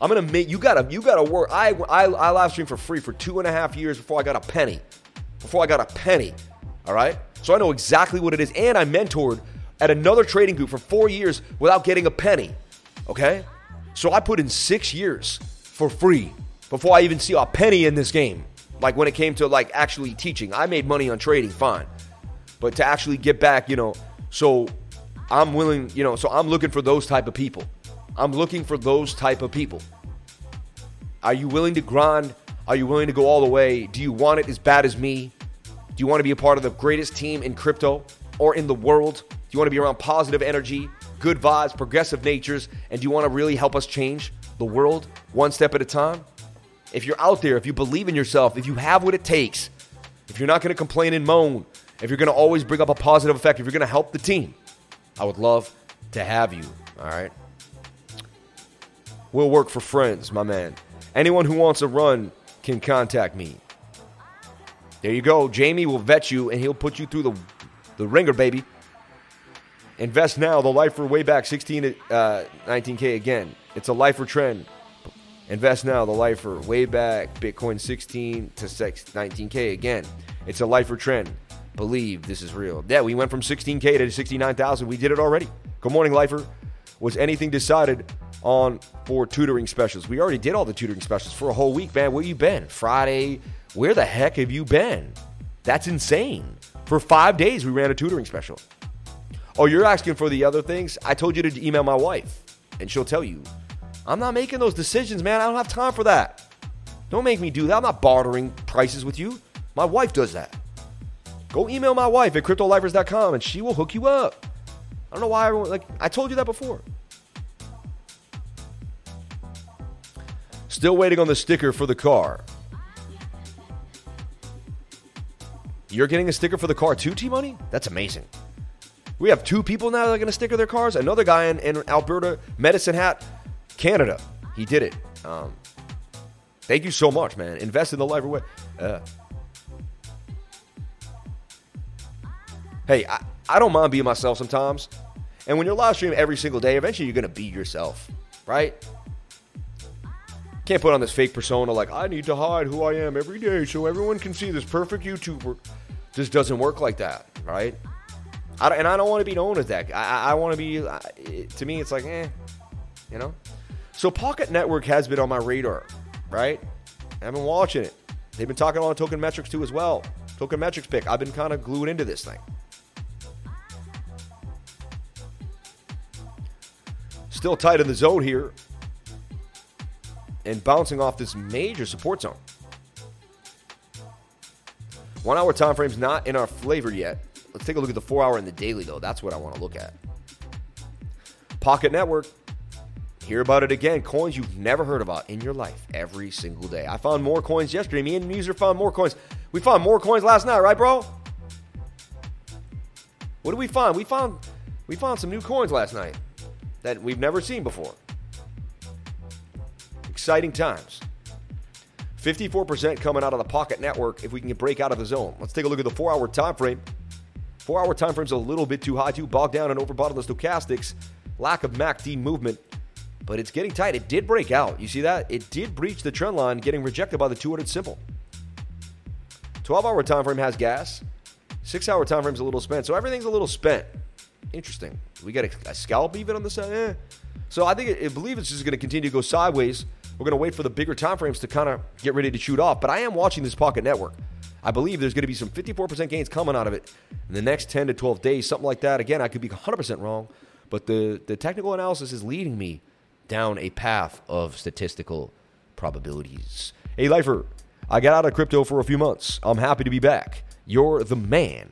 A: I'm gonna make you gotta you gotta work. I I, I live stream for free for two and a half years before I got a penny. Before I got a penny. All right? So I know exactly what it is. And I mentored at another trading group for four years without getting a penny. Okay? So I put in six years for free before I even see a penny in this game. Like when it came to like actually teaching, I made money on trading, fine. But to actually get back, you know, so I'm willing, you know, so I'm looking for those type of people. I'm looking for those type of people. Are you willing to grind? Are you willing to go all the way? Do you want it as bad as me? Do you want to be a part of the greatest team in crypto or in the world? Do you want to be around positive energy, good vibes, progressive natures, and do you want to really help us change the world one step at a time? If you're out there, if you believe in yourself, if you have what it takes, if you're not going to complain and moan, if you're going to always bring up a positive effect, if you're going to help the team, I would love to have you. All right. We'll work for friends, my man. Anyone who wants a run can contact me. There you go. Jamie will vet you and he'll put you through the, the ringer, baby. Invest now. The lifer way back 16 to uh, 19K again. It's a lifer trend. Invest now. The lifer way back Bitcoin 16 to 19K again. It's a lifer trend. Believe this is real. Yeah, we went from 16K to 69,000. We did it already. Good morning, lifer. Was anything decided on for tutoring specials? We already did all the tutoring specials for a whole week, man. Where you been? Friday. Where the heck have you been? That's insane. For five days, we ran a tutoring special. Oh, you're asking for the other things? I told you to email my wife, and she'll tell you. I'm not making those decisions, man. I don't have time for that. Don't make me do that. I'm not bartering prices with you. My wife does that. Go email my wife at cryptolifers.com and she will hook you up. I don't know why everyone, like, I told you that before. Still waiting on the sticker for the car. You're getting a sticker for the car too, T Money? That's amazing. We have two people now that are going to sticker their cars. Another guy in, in Alberta, Medicine Hat, Canada. He did it. Um, thank you so much, man. Invest in the life. Uh, hey, I, I don't mind being myself sometimes. And when you're live streaming every single day, eventually you're to be yourself, right? Can't put on this fake persona like, I need to hide who I am every day so everyone can see this perfect YouTuber. Just doesn't work like that, right? I and I don't want to be known as that. I, I want to be, to me, it's like, eh, you know? So Pocket Network has been on my radar, right? I've been watching it. They've been talking about token metrics too as well. Token metrics pick. I've been kind of glued into this thing. Still tight in the zone here. And bouncing off this major support zone. One hour time frame's not in our flavor yet. Let's take a look at the four hour and the daily, though. That's what I want to look at. Pocket Network. Hear about it again. Coins you've never heard about in your life every single day. I found more coins yesterday. Me and Muser found more coins. We found more coins last night, right, bro? What did we find? We found we found some new coins last night that we've never seen before. Exciting times. 54% coming out of the pocket network if we can break out of the zone. Let's take a look at the four hour time frame. Four hour time frame's a little bit too high, too bogged down and overbought on the stochastics. Lack of MACD movement, but it's getting tight. It did break out. You see that? It did breach the trend line, getting rejected by the 200 simple. 12 hour time frame has gas. Six hour time frame's a little spent. So everything's a little spent. Interesting. We got a, a scalp even on the side. Eh. So I think I believe it's just going to continue to go sideways. We're going to wait for the bigger time frames to kind of get ready to shoot off. But I am watching this pocket network. I believe there's going to be some 54% gains coming out of it in the next 10 to 12 days, something like that. Again, I could be 100% wrong, but the, the technical analysis is leading me down a path of statistical probabilities. Hey, Lifer, I got out of crypto for a few months. I'm happy to be back. You're the man.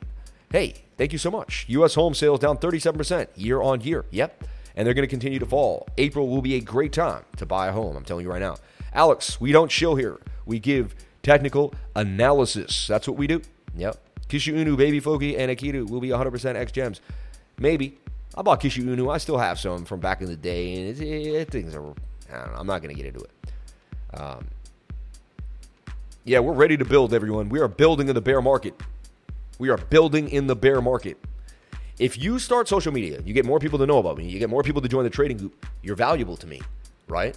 A: Hey, thank you so much. U.S. home sales down 37% year on year. Yep. And they're going to continue to fall. April will be a great time to buy a home. I'm telling you right now. Alex, we don't chill here. We give technical analysis. That's what we do. Yep. Kishu Inu, Baby Floki, and Akita will be 100% X gems. Maybe. I bought Kishu Inu. I still have some from back in the day, and it, it, things are. I don't know. I'm not going to get into it. Um, yeah, we're ready to build, everyone. We are building in the bear market. We are building in the bear market. If you start social media, you get more people to know about me, you get more people to join the trading group, you're valuable to me, right?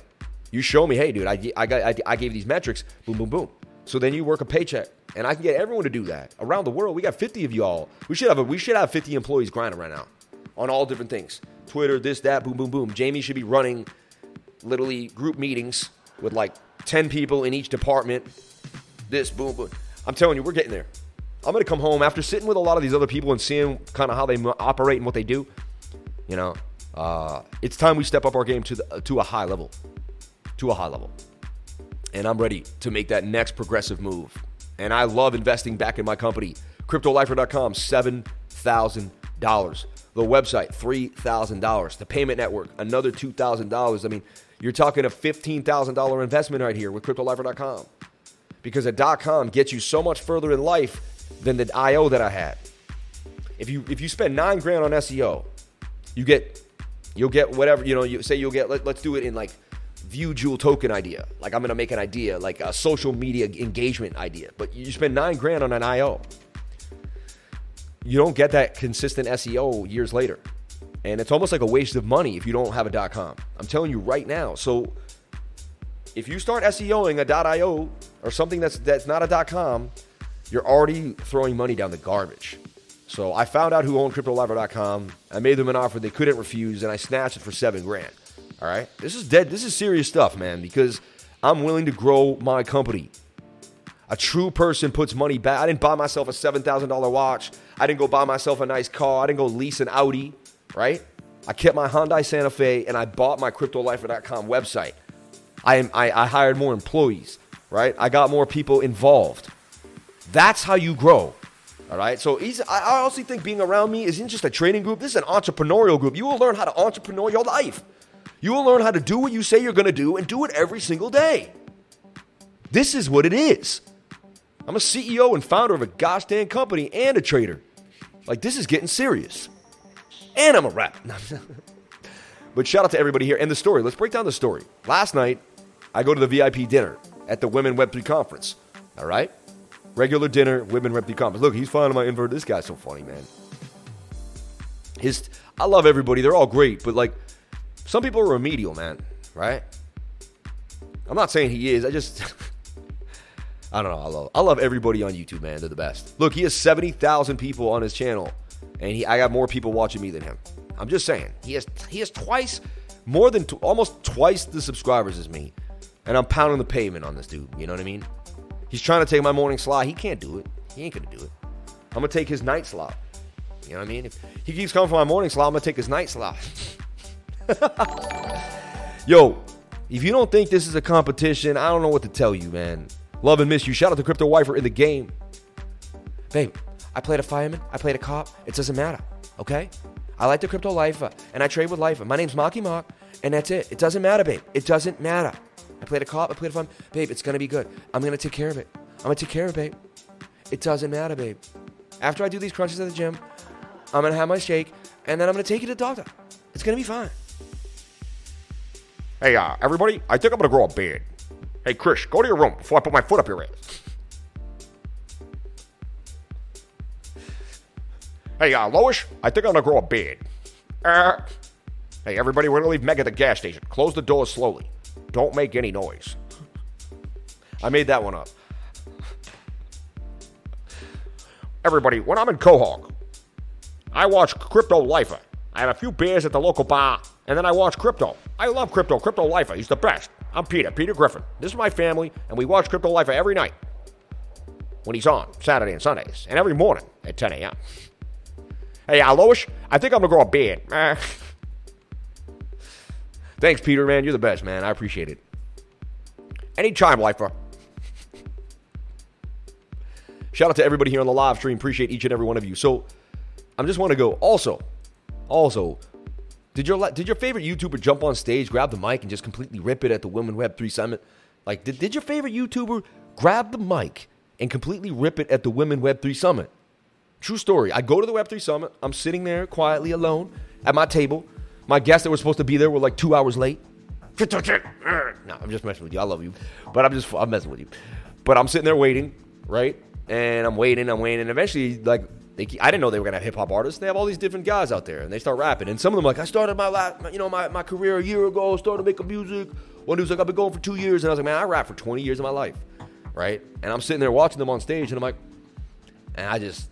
A: You show me, hey, dude, I, I, got, I, I gave these metrics, boom, boom, boom. So then you work a paycheck, and I can get everyone to do that around the world. We got 50 of y'all. We should have a, we should have 50 employees grinding right now on all different things. Twitter, this, that, boom, boom, boom. Jamie should be running literally group meetings with like 10 people in each department. this, boom, boom. I'm telling you, we're getting there. I'm going to come home after sitting with a lot of these other people and seeing kind of how they operate and what they do. You know, uh, it's time we step up our game to the, to a high level, to a high level. And I'm ready to make that next progressive move. And I love investing back in my company. CryptoLifer.com, $7,000. The website, $3,000. The payment network, another $2,000. I mean, you're talking a $15,000 investment right here with CryptoLifer.com. Because a .com gets you so much further in life than the IO that I had. If you if you spend nine grand on SEO, you get you'll get whatever you know. You say you'll get let, let's do it in like view jewel token idea. Like I'm gonna make an idea, like a social media engagement idea. But you spend nine grand on an IO. You don't get that consistent SEO years later. And it's almost like a waste of money if you don't have a .com. I'm telling you right now. So if you start SEOing a .io or something that's that's not a .com, you're already throwing money down the garbage. So I found out who owned CryptoLifer.com. I made them an offer they couldn't refuse, and I snatched it for seven grand. All right, this is dead. This is serious stuff, man. Because I'm willing to grow my company. A true person puts money back. I didn't buy myself a seven thousand dollar watch. I didn't go buy myself a nice car. I didn't go lease an Audi. Right? I kept my Hyundai Santa Fe and I bought my CryptoLifer.com website. I, I, I hired more employees. Right? I got more people involved. That's how you grow. All right. So he's, I also think being around me isn't just a training group. This is an entrepreneurial group. You will learn how to entrepreneur your life. You will learn how to do what you say you're going to do and do it every single day. This is what it is. I'm a CEO and founder of a gosh dang company and a trader. Like, this is getting serious. And I'm a rap. but shout out to everybody here. And the story. Let's break down the story. Last night, I go to the VIP dinner at the Women Web3 conference. All right. Regular dinner, women Web3 conference. Look, he's finding my invert. This guy's so funny, man. His, I love everybody. They're all great, but like, some people are remedial, man. Right? I'm not saying he is. I just, I don't know. I love, I love everybody on YouTube, man. They're the best. Look, he has seventy thousand people on his channel, and he, I got more people watching me than him. I'm just saying. He has, he has twice, more than, almost twice the subscribers as me, and I'm pounding the pavement on this dude. You know what I mean? He's trying to take my morning slot. He can't do it. He ain't gonna do it. I'm gonna take his night slot. You know what I mean? If he keeps coming for my morning slot, I'm gonna take his night slot. Yo, if you don't think this is a competition, I don't know what to tell you, man. Love and miss you. Shout out to Crypto Wifer in the game. Babe, I played a fireman, I played a cop. It doesn't matter, okay? I like the crypto lifer, and I trade with lifer. My name's Marky Mark, and that's it. It doesn't matter, babe. It doesn't matter. I played a cop. I played a fun. Babe, it's going to be good. I'm going to take care of it. I'm going to take care of it, babe. It doesn't matter, babe. After I do these crunches at the gym, I'm going to have my shake, and then I'm going to take you to the doctor. It's going to be fine.
B: Hey, uh, everybody, I think I'm going to grow a beard. Hey, Chris, go to your room before I put my foot up your ass. Hey, uh, Lois, I think I'm to grow a beard. Uh, hey, everybody, we're to leave Meg at the gas station. Close the doors slowly. Don't make any noise.
A: I made that one up.
B: Everybody, when I'm in Quahog, I watch Crypto Lifer. I have a few beers at the local bar, and then I watch Crypto. I love Crypto, Crypto Lifer. He's the best. I'm Peter, Peter Griffin. This is my family, and we watch Crypto Life every night when he's on, Saturday and Sundays, and every morning at 10 a.m. Hey, Aloish, I think I'm going to grow a beard. Eh.
A: Thanks, Peter, man. You're the best, man. I appreciate it.
B: Anytime, lifer.
A: Shout out to everybody here on the live stream. Appreciate each and every one of you. So, I just want to go. Also, also, did your did your favorite YouTuber jump on stage, grab the mic, and just completely rip it at the Women Web Three Summit? Like, did, did your favorite YouTuber grab the mic and completely rip it at the Women Web Three Summit? True story. I go to the Web Three Summit. I'm sitting there quietly alone at my table. My guests that were supposed to be there were like two hours late. No, I'm just messing with you. I love you, but I'm just I'm messing with you. But I'm sitting there waiting, right? And I'm waiting, I'm waiting, and eventually, like, they, I didn't know they were gonna have hip hop artists. They have all these different guys out there, and they start rapping. And some of them like, I started my last, you know, my, my career a year ago. Started making music. One dude's like, I've been going for two years, and I was like, man, I rap for 20 years of my life, right? And I'm sitting there watching them on stage, and I'm like, and I just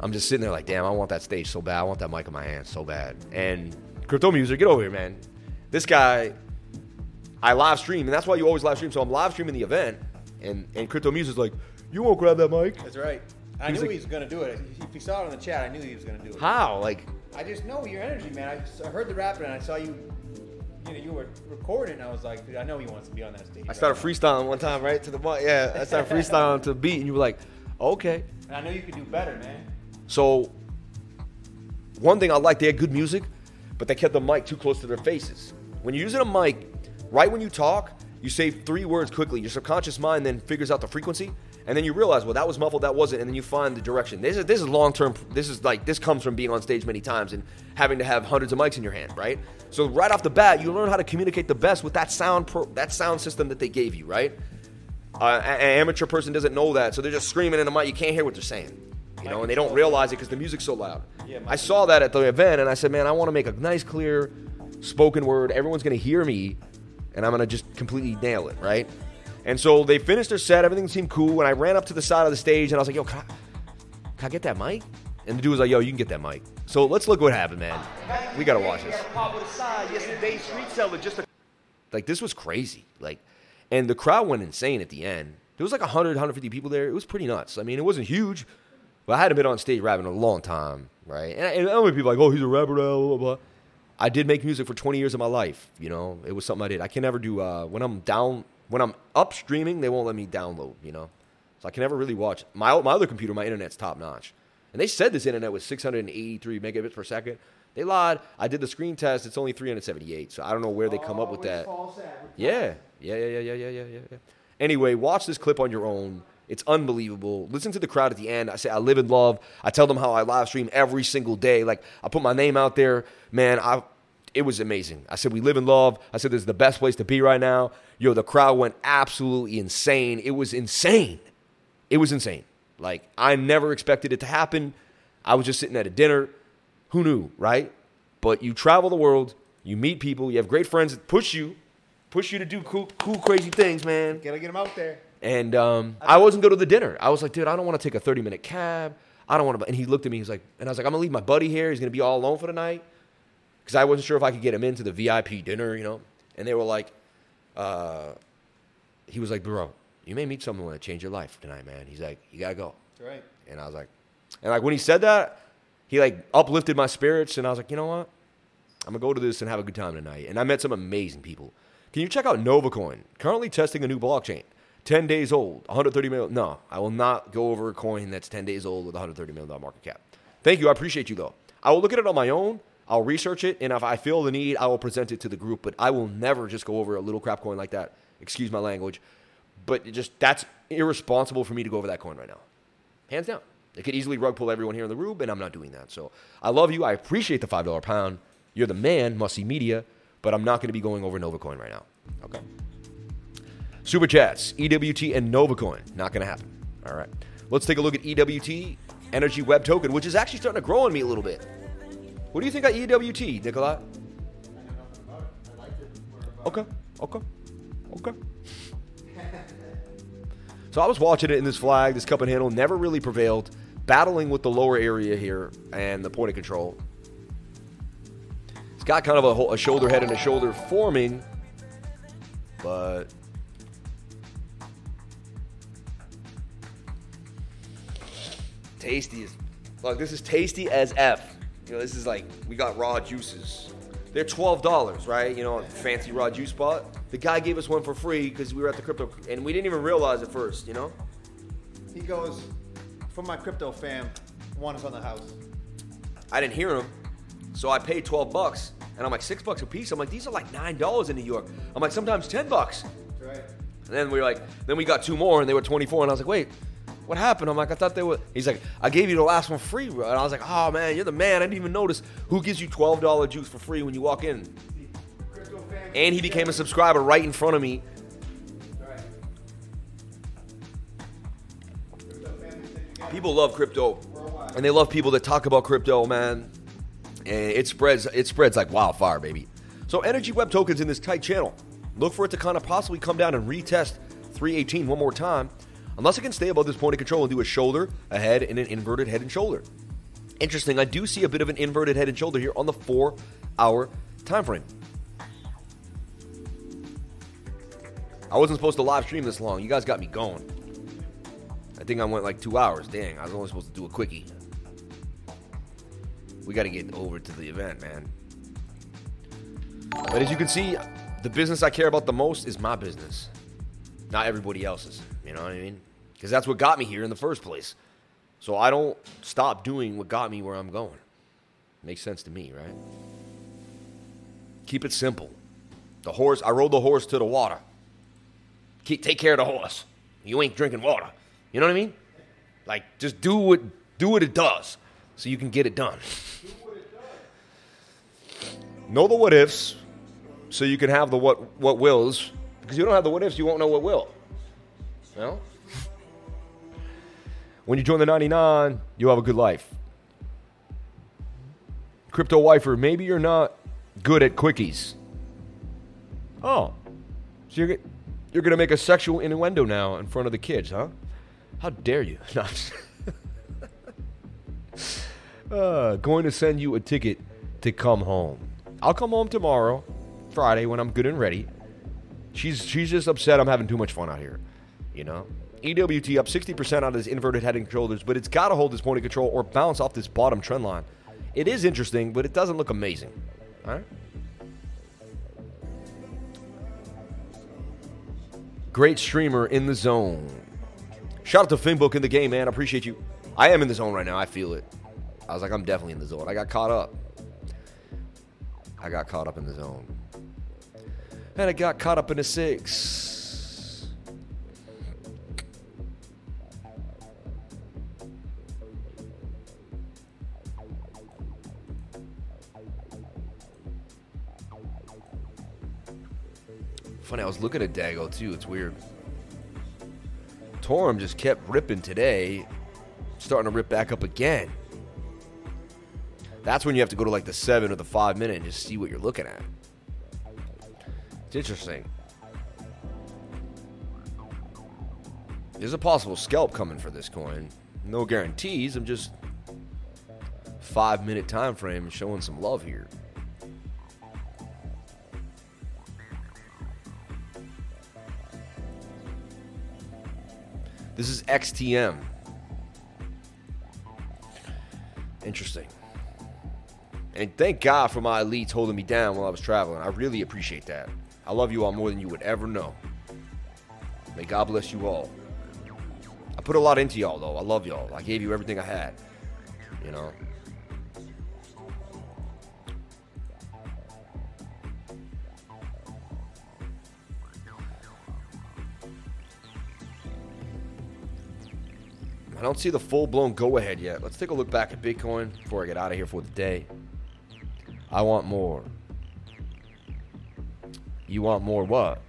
A: I'm just sitting there like, damn, I want that stage so bad. I want that mic in my hand so bad. And crypto music, get over here, man. This guy, I live stream, and that's why you always live stream. So I'm live streaming the event, And and Crypto Music's like, you won't grab that mic.
C: That's right. I knew
A: like-
C: he was gonna do it. If he saw it on the chat, I knew he was gonna do it.
A: How? Like,
C: I just know your energy, man. I, I heard the rapping and I saw you. You know, you were recording. And I was like, dude, I know he wants to be on that stage.
A: I started
C: right
A: freestyling one time, right to the. Yeah, I started freestyling to the beat, and you were like, okay.
C: And I know you could do better, man.
A: So, one thing I like, they had good music, but they kept the mic too close to their faces. When you're using a mic, right when you talk, you say three words quickly. Your subconscious mind then figures out the frequency, and then you realize, well, that was muffled, that wasn't, and then you find the direction. This is this is long term. This is like this comes from being on stage many times and having to have hundreds of mics in your hand, right? So right off the bat, you learn how to communicate the best with that sound pro, that sound system that they gave you, right? Uh, an amateur person doesn't know that, so they're just screaming in the mic. You can't hear what they're saying, you know, and they don't realize it because the music's so loud.
C: Yeah,
A: I saw that at the event, and I said, man, I want to make a nice, clear, spoken word. Everyone's gonna hear me, and I'm gonna just completely nail it, right? And so they finished their set. Everything seemed cool, and I ran up to the side of the stage, and I was like, yo, can I, can I get that mic? And the dude was like, yo, you can get that mic. So let's look what happened, man. We gotta watch this. Like this was crazy. Like, and the crowd went insane at the end. There was like 100, 150 people there. It was pretty nuts. I mean, it wasn't huge, but I hadn't been on stage rapping in a long time, right? And, and other people like, oh, he's a rapper blah, blah, blah. I did make music for 20 years of my life. You know, it was something I did. I can never do uh, when I'm down, when I'm up streaming, they won't let me download. You know, so I can never really watch. My my other computer, my internet's top notch, and they said this internet was 683 megabits per second. They lied. I did the screen test. It's only 378. So I don't know where they come up with that. Yeah, yeah, yeah, yeah, yeah, yeah, yeah, yeah. yeah. Anyway, watch this clip on your own. It's unbelievable. Listen to the crowd at the end. I say I live in love. I tell them how I live stream every single day. Like I put my name out there, man. I it was amazing. I said we live in love. I said this is the best place to be right now. Yo, the crowd went absolutely insane. It was insane. It was insane. Like I never expected it to happen. I was just sitting at a dinner. Who knew, right? But you travel the world, you meet people, you have great friends that push you, push you to do cool, cool, crazy things, man.
C: Gotta get him out there.
A: And um, I wasn't go to the dinner. I was like, dude, I don't want to take a 30 minute cab. I don't want to. And he looked at me. He's like, and I was like, I'm gonna leave my buddy here. He's gonna be all alone for the night because I wasn't sure if I could get him into the VIP dinner, you know. And they were like, uh, he was like, bro, you may meet someone that change your life tonight, man. He's like, you gotta go.
C: Right.
A: And I was like, and like when he said that, he like uplifted my spirits, and I was like, you know what? I'm gonna go to this and have a good time tonight. And I met some amazing people. Can you check out NovaCoin? Currently testing a new blockchain. 10 days old, 130 million. No, I will not go over a coin that's 10 days old with 130 million dollar market cap. Thank you. I appreciate you though. I will look at it on my own. I'll research it, and if I feel the need, I will present it to the group. But I will never just go over a little crap coin like that. Excuse my language, but it just that's irresponsible for me to go over that coin right now hands down. They could easily rug pull everyone here in the room, and I'm not doing that. So I love you. I appreciate the five dollar pound. You're the man, must media, but I'm not going to be going over NovaCoin right now. Okay. Super chats, EWT and NovaCoin, not going to happen. All right. Let's take a look at EWT Energy Web Token, which is actually starting to grow on me a little bit. What do you think of EWT, Nicola? Okay. Okay. Okay. So I was watching it in this flag, this cup and handle, never really prevailed, battling with the lower area here and the point of control. It's got kind of a, a shoulder head and a shoulder forming, but tasty as look. This is tasty as f. You know, this is like we got raw juices. They're twelve dollars, right? You know, fancy raw juice spot. The guy gave us one for free because we were at the crypto, and we didn't even realize at first. You know,
C: He goes, from my crypto fam, one is on the house.
A: I didn't hear him, so I paid twelve bucks, and I'm like six bucks a piece. I'm like, these are like nine dollars in New York. I'm like, sometimes ten bucks.
C: Right.
A: And then we were like, then we got two more, and they were 24. And I was like, wait, what happened? I'm like, I thought they were. He's like, I gave you the last one free, bro. And I was like, oh man, you're the man. I didn't even notice who gives you $12 juice for free when you walk in. And he became a subscriber right in front of me. People love crypto, and they love people that talk about crypto, man. And it spreads, it spreads like wildfire, baby. So Energy Web Tokens in this tight channel. Look for it to kind of possibly come down and retest 318 one more time, unless it can stay above this point of control and do a shoulder, a head, and an inverted head and shoulder. Interesting, I do see a bit of an inverted head and shoulder here on the four-hour time frame. I wasn't supposed to live stream this long. You guys got me going. I think I went like two hours. Dang, I was only supposed to do a quickie. We got to get over to the event, man. But as you can see, the business I care about the most is my business, not everybody else's. You know what I mean? Because that's what got me here in the first place. So I don't stop doing what got me where I'm going. Makes sense to me, right? Keep it simple. The horse, I rode the horse to the water. Keep, take care of the horse. You ain't drinking water. You know what I mean? Like, just do what do what it does, so you can get it done. Know the what ifs, so you can have the what what wills. Because you don't have the what ifs, you won't know what will. Know? When you join the 99, you'll have a good life. Crypto Wifer, maybe you're not good at quickies. Oh, so you're, you're going to make a sexual innuendo now in front of the kids, huh? How dare you? No, uh, going to send you a ticket to come home. I'll come home tomorrow, Friday, when I'm good and ready. She's she's just upset I'm having too much fun out here. You know? EWT up 60% on his inverted head and shoulders, but it's got to hold this point of control or bounce off this bottom trend line. It is interesting, but it doesn't look amazing. All right? Great streamer in the zone. Shout out to Finbook in the game, man. I appreciate you. I am in the zone right now. I feel it. I was like, I'm definitely in the zone. I got caught up. I got caught up in the zone. And it got caught up in the six. Funny, I was looking at Dago too. It's weird. Torum just kept ripping today, starting to rip back up again. That's when you have to go to like the seven or the five minute and just see what you're looking at. It's interesting. There's a possible scalp coming for this coin. No guarantees. I'm just five minute time frame showing some love here. This is XTM. Interesting. And thank God for my elites holding me down while I was traveling. I really appreciate that. I love you all more than you would ever know. May God bless you all. I put a lot into y'all, though. I love y'all. I gave you everything I had. You know? I don't see the full blown go ahead yet. Let's take a look back at Bitcoin before I get out of here for the day. I want more. You want more what?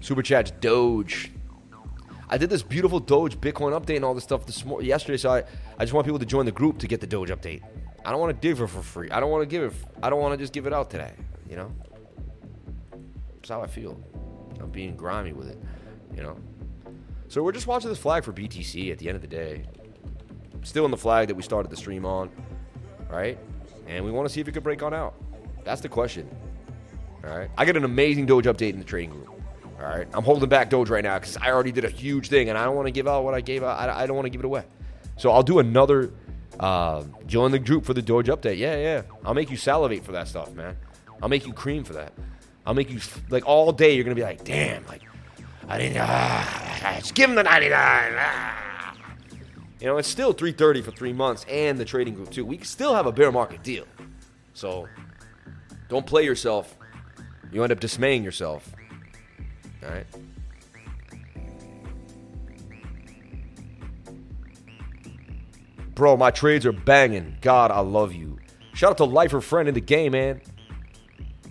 A: Super chats, Doge. I did this beautiful Doge Bitcoin update and all this stuff this morning, yesterday, so I, I just want people to join the group to get the Doge update. I don't want to give it for free. I don't want to give it. I don't want to just give it out today. You know, that's how I feel. I'm being grimy with it. You know. So we're just watching this flag for BTC. At the end of the day, still in the flag that we started the stream on, right? And we want to see if it could break on out. That's the question. All right. I get an amazing Doge update in the trading group. All right. I'm holding back Doge right now because I already did a huge thing and I don't want to give out what I gave out. I, I don't want to give it away. So I'll do another. Uh, join the group for the Doge update. Yeah, yeah. I'll make you salivate for that stuff, man. I'll make you cream for that. I'll make you like all day. You're gonna be like, damn, like I didn't. Ah, just give him the 99. Ah. You know, it's still 330 for three months and the trading group too. We still have a bear market deal. So don't play yourself. You end up dismaying yourself. All right. Bro, my trades are banging. God, I love you. Shout out to Lifer Friend in the game, man.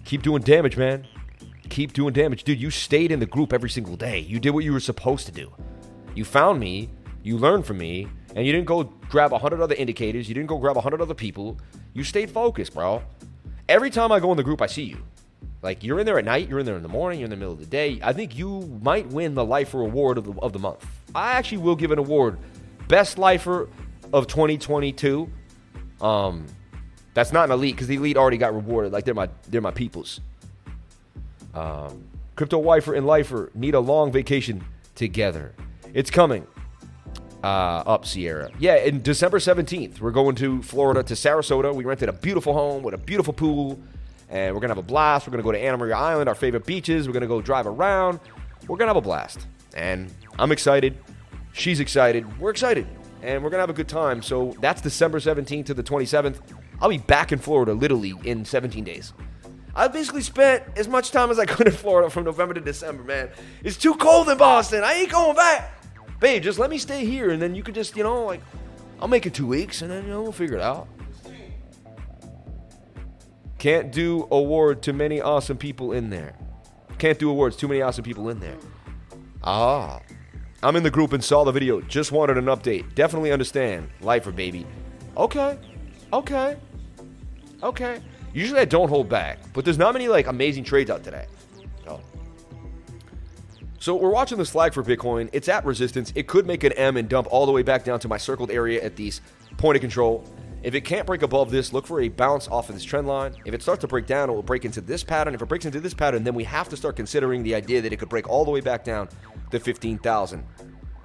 A: Keep doing damage, man. Keep doing damage. Dude, you stayed in the group every single day. You did what you were supposed to do. You found me, you learned from me, and you didn't go grab a 100 other indicators. You didn't go grab a 100 other people. You stayed focused, bro. Every time I go in the group, I see you. Like, you're in there at night, you're in there in the morning, you're in the middle of the day. I think you might win the Lifer Award of the, of the month. I actually will give an award. Best Lifer of 2022. Um, That's not an elite because the elite already got rewarded. Like they're my they're my peoples. Um, Crypto Wifer and Lifer need a long vacation together. It's coming uh, up Sierra. Yeah, in December 17th, we're going to Florida to Sarasota. We rented a beautiful home with a beautiful pool, and we're to have a blast. We're to go to Anna Maria Island, our favorite beaches. We're to go drive around. We're to have a blast. And I'm excited. She's excited. We're excited. And we're to have a good time. So that's December 17th to the 27th. I'll be back in Florida literally in 17 days. I basically spent as much time as I could in Florida from November to December, man. It's too cold in Boston. I ain't going back. Babe, just let me stay here and then you could just, you know, like, I'll make it two weeks and then, you know, we'll figure it out. Can't do award to many awesome people in there. Can't do awards, too many awesome people in there. Ah. I'm in the group and saw the video. Just wanted an update. Definitely understand. Lifer, baby. Okay. Okay. Okay. Usually I don't hold back, but there's not many like amazing trades out today. So, we're watching this flag for Bitcoin. It's at resistance. It could make an M and dump all the way back down to my circled area at these point of control. If it can't break above this, look for a bounce off of this trend line. If it starts to break down, it will break into this pattern. If it breaks into this pattern, then we have to start considering the idea that it could break all the way back down to 15,098.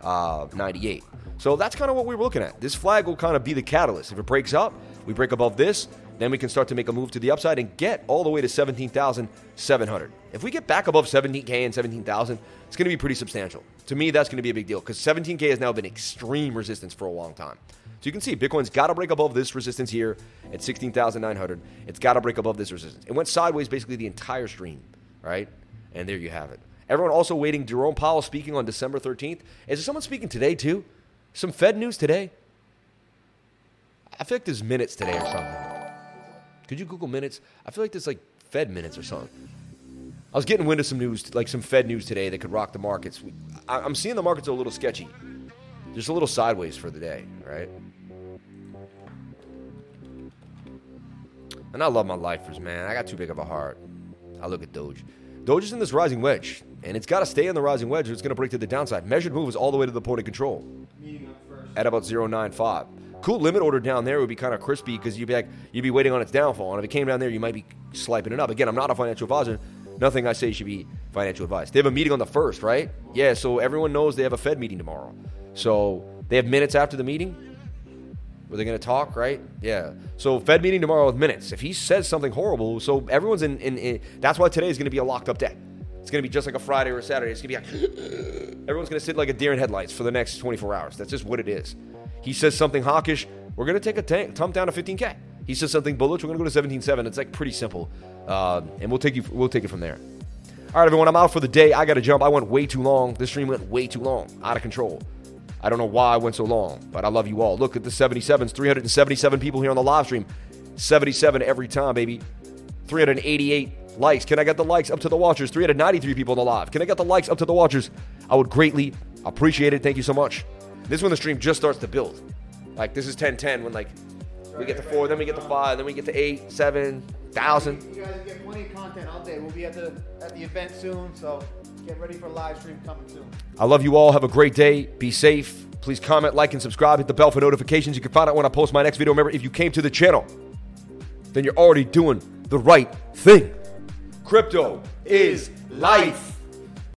A: Uh, so that's kind of what we were looking at. This flag will kind of be the catalyst. If it breaks up, we break above this, then we can start to make a move to the upside and get all the way to 17,700. If we get back above 17K and 17,000, it's going to be pretty substantial. To me, that's going to be a big deal because 17K has now been extreme resistance for a long time. So you can see Bitcoin's got to break above this resistance here at 16,900. It's got to break above this resistance. It went sideways basically the entire stream, right? And there you have it. Everyone also waiting. Jerome Powell speaking on December 13th. Is there someone speaking today too? Some Fed news today? I feel like there's minutes today or something. Could you Google minutes? I feel like there's like Fed minutes or something. I was getting wind of some news, like some Fed news today that could rock the markets. I- I'm seeing the markets are a little sketchy. Just a little sideways for the day, right? And I love my lifers, man. I got too big of a heart. I look at Doge. Doge is in this rising wedge, and it's got to stay in the rising wedge or it's going to break to the downside. Measured move is all the way to the point of control at about 0.95. Cool limit order down there would be kind of crispy because you'd be like, you'd be waiting on its downfall. And if it came down there, you might be swiping it up. Again, I'm not a financial advisor. Nothing I say should be financial advice. They have a meeting on the first, right? Yeah, so everyone knows they have a Fed meeting tomorrow. So they have minutes after the meeting. Were they going to talk, right? Yeah. So Fed meeting tomorrow with minutes. If he says something horrible, so everyone's in. in, in that's why today is going to be a locked up day. It's going to be just like a Friday or a Saturday. It's going to be like everyone's going to sit like a deer in headlights for the next 24 hours. That's just what it is. He says something hawkish, we're going to take a tank, thump down to 15k. He says something bullish, we're going to go to 17.7. It's like pretty simple, uh, and we'll take you. We'll take it from there. All right, everyone, I'm out for the day. I got to jump. I went way too long. This stream went way too long, out of control. I don't know why I went so long, but I love you all. Look at the 77s, 377 people here on the live stream. 77 every time, baby. 388 likes. Can I get the likes up to the watchers? 393 people on the live. Can I get the likes up to the watchers? I would greatly appreciate it. Thank you so much. This is when the stream just starts to build. Like this is 1010 when like we get to four, then we get to five, then we get to eight, seven, thousand.
C: You guys get plenty of content all day. We'll be at the at the event soon, so get ready for live stream coming soon.
A: I love you all. Have a great day. Be safe. Please comment, like, and subscribe. Hit the bell for notifications. You can find out when I post my next video. Remember, if you came to the channel, then you're already doing the right thing. Crypto is life.